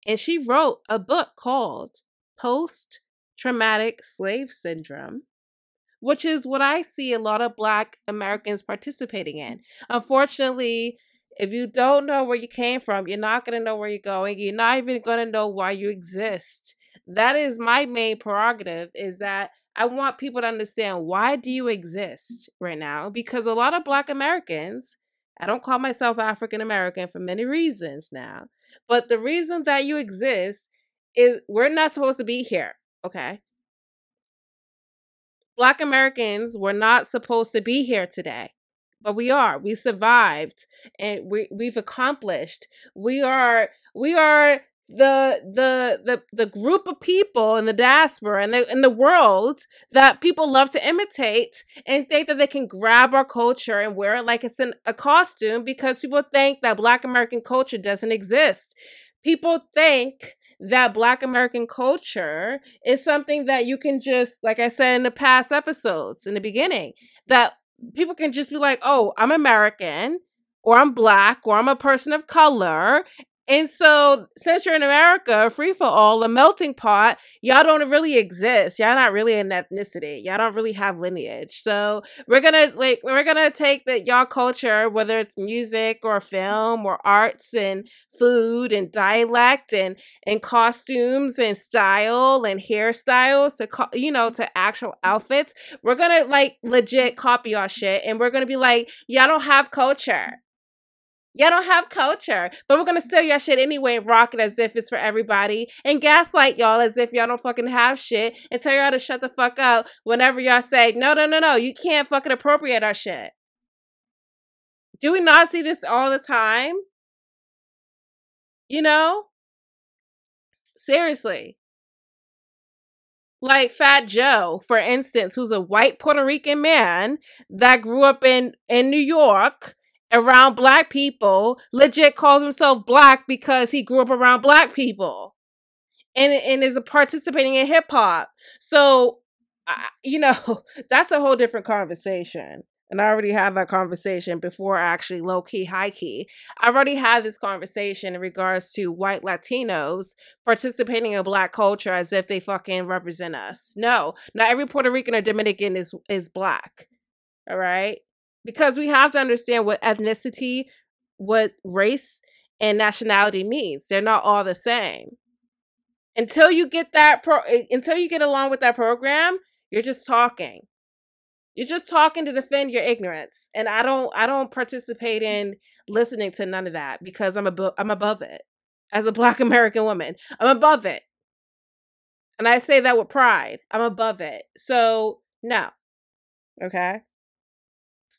And she wrote a book called Post Traumatic Slave Syndrome, which is what I see a lot of Black Americans participating in. Unfortunately, if you don't know where you came from, you're not going to know where you're going. You're not even going to know why you exist. That is my main prerogative is that I want people to understand why do you exist right now? Because a lot of black Americans, I don't call myself African American for many reasons now, but the reason that you exist is we're not supposed to be here, okay? Black Americans were not supposed to be here today, but we are. We survived and we we've accomplished. We are we are the the the the group of people in the diaspora and the in the world that people love to imitate and think that they can grab our culture and wear it like it's in a costume because people think that black american culture doesn't exist people think that black american culture is something that you can just like i said in the past episodes in the beginning that people can just be like oh i'm american or I'm black or I'm a person of color and so, since you're in America, free for all, a melting pot, y'all don't really exist. Y'all not really an ethnicity. Y'all don't really have lineage. So we're gonna like we're gonna take the y'all culture, whether it's music or film or arts and food and dialect and and costumes and style and hairstyles to co- you know to actual outfits. We're gonna like legit copy our shit, and we're gonna be like, y'all don't have culture. Y'all don't have culture, but we're gonna steal your shit anyway and rock it as if it's for everybody and gaslight y'all as if y'all don't fucking have shit and tell y'all to shut the fuck up whenever y'all say, no, no, no, no, you can't fucking appropriate our shit. Do we not see this all the time? You know? Seriously. Like Fat Joe, for instance, who's a white Puerto Rican man that grew up in in New York around black people, legit calls himself black because he grew up around black people and and is participating in hip hop. So, I, you know, that's a whole different conversation. And I already had that conversation before actually low key, high key. I already had this conversation in regards to white Latinos participating in black culture as if they fucking represent us. No, not every Puerto Rican or Dominican is is black. All right? Because we have to understand what ethnicity, what race and nationality means. They're not all the same. Until you get that pro eh, until you get along with that program, you're just talking. You're just talking to defend your ignorance. And I don't I don't participate in listening to none of that because I'm above I'm above it. As a black American woman, I'm above it. And I say that with pride. I'm above it. So, no. Okay?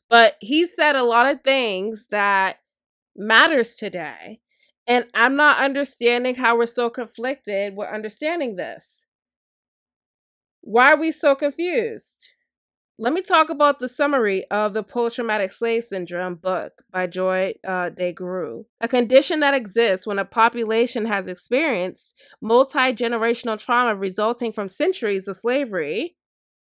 But he said a lot of things that matters today. And I'm not understanding how we're so conflicted with understanding this. Why are we so confused? Let me talk about the summary of the Post Traumatic Slave Syndrome book by Joy uh, DeGruy. A condition that exists when a population has experienced multi generational trauma resulting from centuries of slavery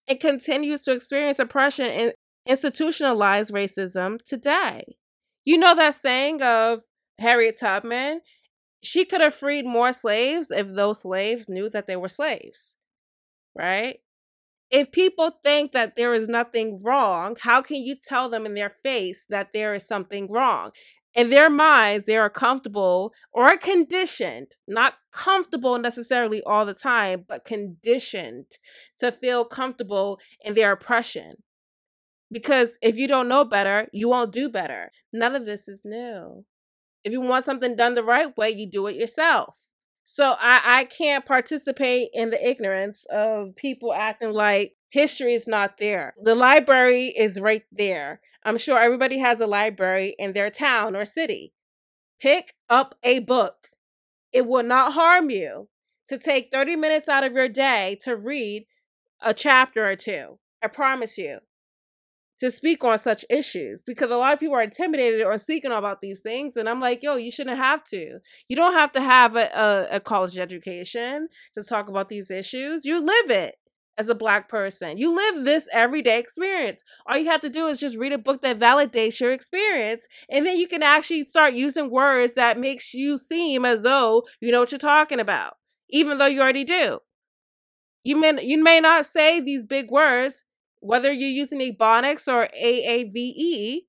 and continues to experience oppression and institutionalized racism today. You know that saying of Harriet Tubman? She could have freed more slaves if those slaves knew that they were slaves, right? if people think that there is nothing wrong, how can you tell them in their face that there is something wrong? In their minds, they are comfortable or conditioned, not comfortable necessarily all the time, but conditioned to feel comfortable in their oppression. Because if you don't know better, you won't do better. None of this is new. If you want something done the right way, you do it yourself. So I, I can't participate in the ignorance of people acting like history is not there. The library is right there. I'm sure everybody has a library in their town or city. Pick up a book. It will not harm you to take 30 minutes out of your day to read a chapter or two. I promise you to speak on such issues because a lot of people are intimidated on speaking about these things. And I'm like, yo, you shouldn't have to. You don't have to have a, a, a college education to talk about these issues. You live it as a black person. You live this everyday experience. All you have to do is just read a book that validates your experience and then you can actually start using words that makes you seem as though you know what you're talking about even though you already do. You may you may not say these big words, whether you're using Ebonics or AAVE,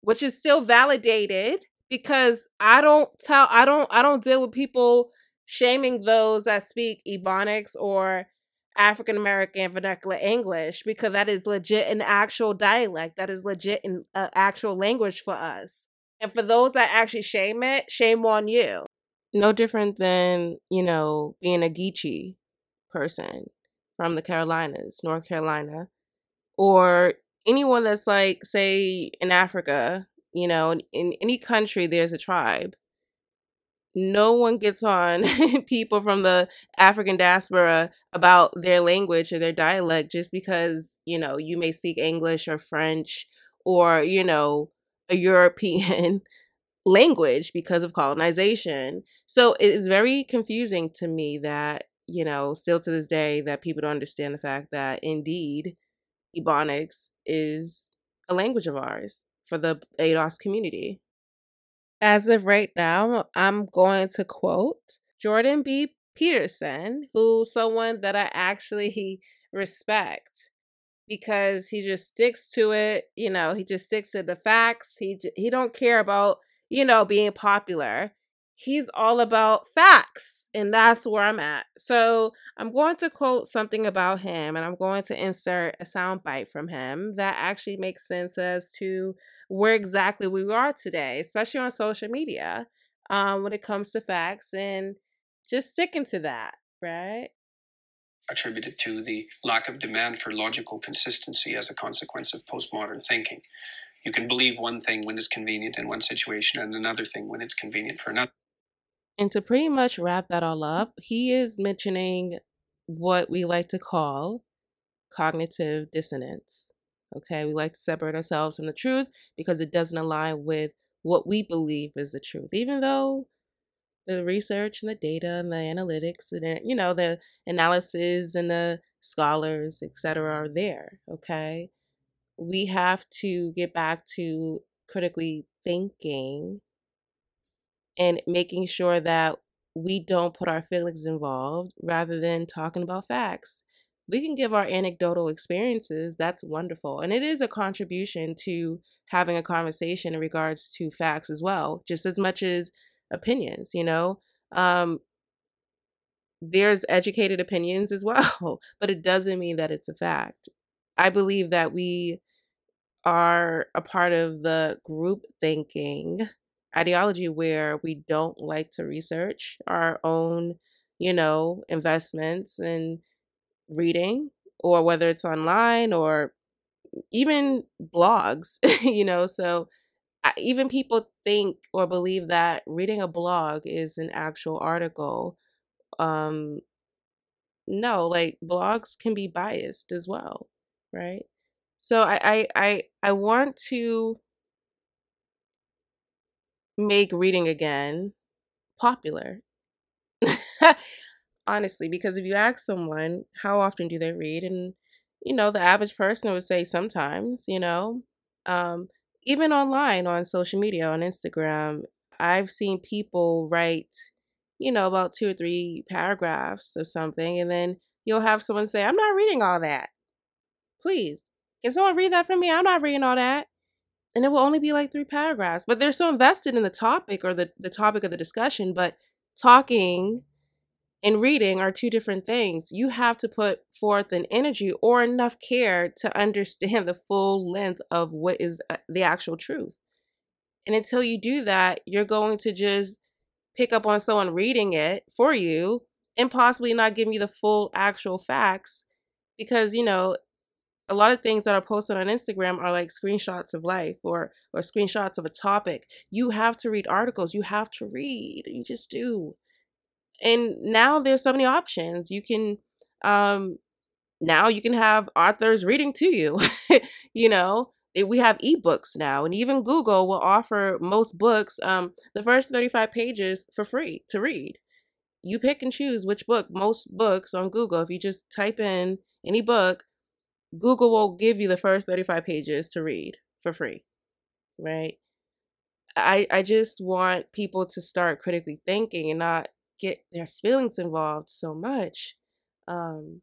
which is still validated because I don't tell I don't I don't deal with people shaming those that speak Ebonics or African American vernacular English because that is legit an actual dialect that is legit an uh, actual language for us. And for those that actually shame it, shame on you. No different than, you know, being a Geechee person from the Carolinas, North Carolina, or anyone that's like say in Africa, you know, in, in any country there's a tribe. No one gets on people from the African diaspora about their language or their dialect just because, you know, you may speak English or French or, you know, a European language because of colonization. So it is very confusing to me that, you know, still to this day that people don't understand the fact that indeed Ebonics is a language of ours for the ADOS community. As of right now, I'm going to quote Jordan B. Peterson, who's someone that I actually respect because he just sticks to it. You know, he just sticks to the facts. He he don't care about you know being popular. He's all about facts and that's where I'm at. So I'm going to quote something about him and I'm going to insert a soundbite from him that actually makes sense as to where exactly we are today, especially on social media, um, when it comes to facts and just sticking to that, right? Attributed to the lack of demand for logical consistency as a consequence of postmodern thinking. You can believe one thing when it's convenient in one situation and another thing when it's convenient for another. And to pretty much wrap that all up, he is mentioning what we like to call cognitive dissonance. Okay, we like to separate ourselves from the truth because it doesn't align with what we believe is the truth, even though the research and the data and the analytics and you know the analysis and the scholars etc are there okay we have to get back to critically thinking and making sure that we don't put our feelings involved rather than talking about facts. We can give our anecdotal experiences that's wonderful and it is a contribution to having a conversation in regards to facts as well just as much as opinions you know? Um there's educated opinions as well but it doesn't mean that it's a fact. I believe that we are a part of the group thinking ideology where we don't like to research our own you know investments and reading or whether it's online or even blogs you know? So even people think or believe that reading a blog is an actual article um no like blogs can be biased as well right? So i i i, I want to make reading again popular honestly because if you ask someone how often do they read and you know the average person would say sometimes you know um even online on social media on Instagram, I've seen people write, you know, about two or three paragraphs of something, and then you'll have someone say, I'm not reading all that. Please, can someone read that for me? I'm not reading all that. And it will only be like three paragraphs. But they're so invested in the topic or the, the topic of the discussion, but talking and reading are two different things. You have to put forth an energy or enough care to understand the full length of what is uh, the actual truth. And until you do that, you're going to just pick up on someone reading it for you and possibly not giving you the full actual facts because, you know, a lot of things that are posted on Instagram are like screenshots of life or or screenshots of a topic. You have to read articles. You have to read. You just do and now there's so many options you can um now you can have authors reading to you you know we have ebooks now and even google will offer most books um the first 35 pages for free to read you pick and choose which book most books on google if you just type in any book google will give you the first 35 pages to read for free right i i just want people to start critically thinking and not get their feelings involved so much. Um,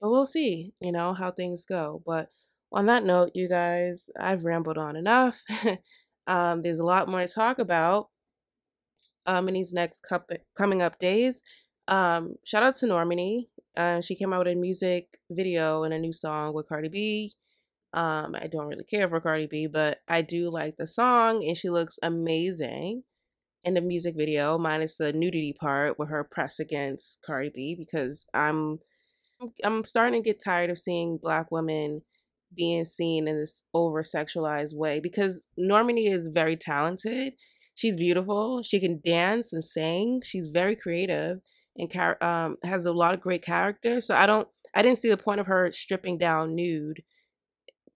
but we'll see, you know, how things go. But on that note, you guys, I've rambled on enough. um, there's a lot more to talk about um, in these next cup- coming up days. Um, shout out to Normani. Uh, she came out with a music video and a new song with Cardi B. Um, I don't really care for Cardi B, but I do like the song and she looks amazing in the music video, minus the nudity part with her press against Cardi B, because I'm I'm starting to get tired of seeing black women being seen in this over sexualized way because Normani is very talented. She's beautiful. She can dance and sing. She's very creative and um, has a lot of great character. So I don't I didn't see the point of her stripping down nude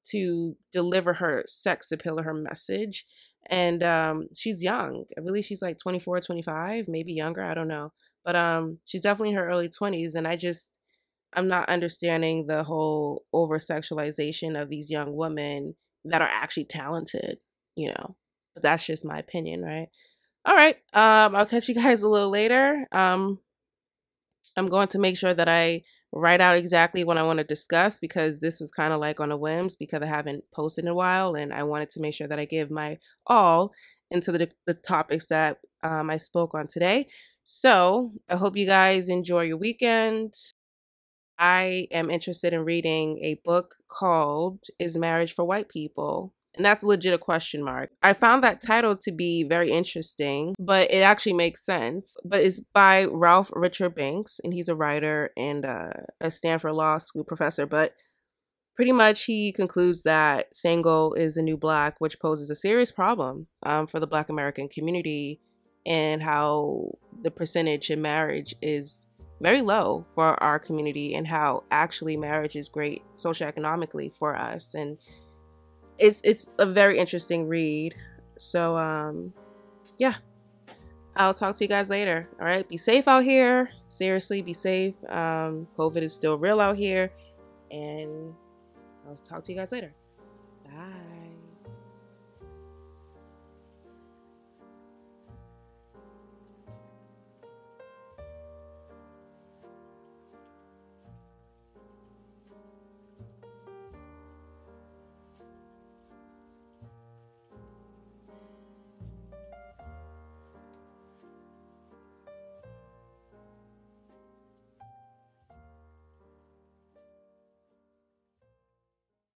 to deliver her sex appeal or her message and um she's young. I believe she's like 24 25 maybe younger i don't know but um she's definitely in her early 20s and i just i'm not understanding the whole over sexualization of these young women that are actually talented you know? But that's just my opinion right? All right um i'll catch you guys a little later. Um i'm going to make sure that i write out exactly what I want to discuss because this was kind of like on a whims because I haven't posted in a while and I wanted to make sure that I give my all into the, the topics that um, I spoke on today. So I hope you guys enjoy your weekend. I am interested in reading a book called Is Marriage for White People? And that's a legit a question mark. I found that title to be very interesting, but it actually makes sense. But it's by Ralph Richard Banks, and he's a writer and uh, a Stanford Law School professor. But pretty much he concludes that single is a new black, which poses a serious problem um, for the black American community and how the percentage in marriage is very low for our community and how actually marriage is great socioeconomically for us and it's it's a very interesting read. So um yeah. I'll talk to you guys later. All right. Be safe out here. Seriously be safe. Um covid is still real out here. And i'll talk to you guys later. Bye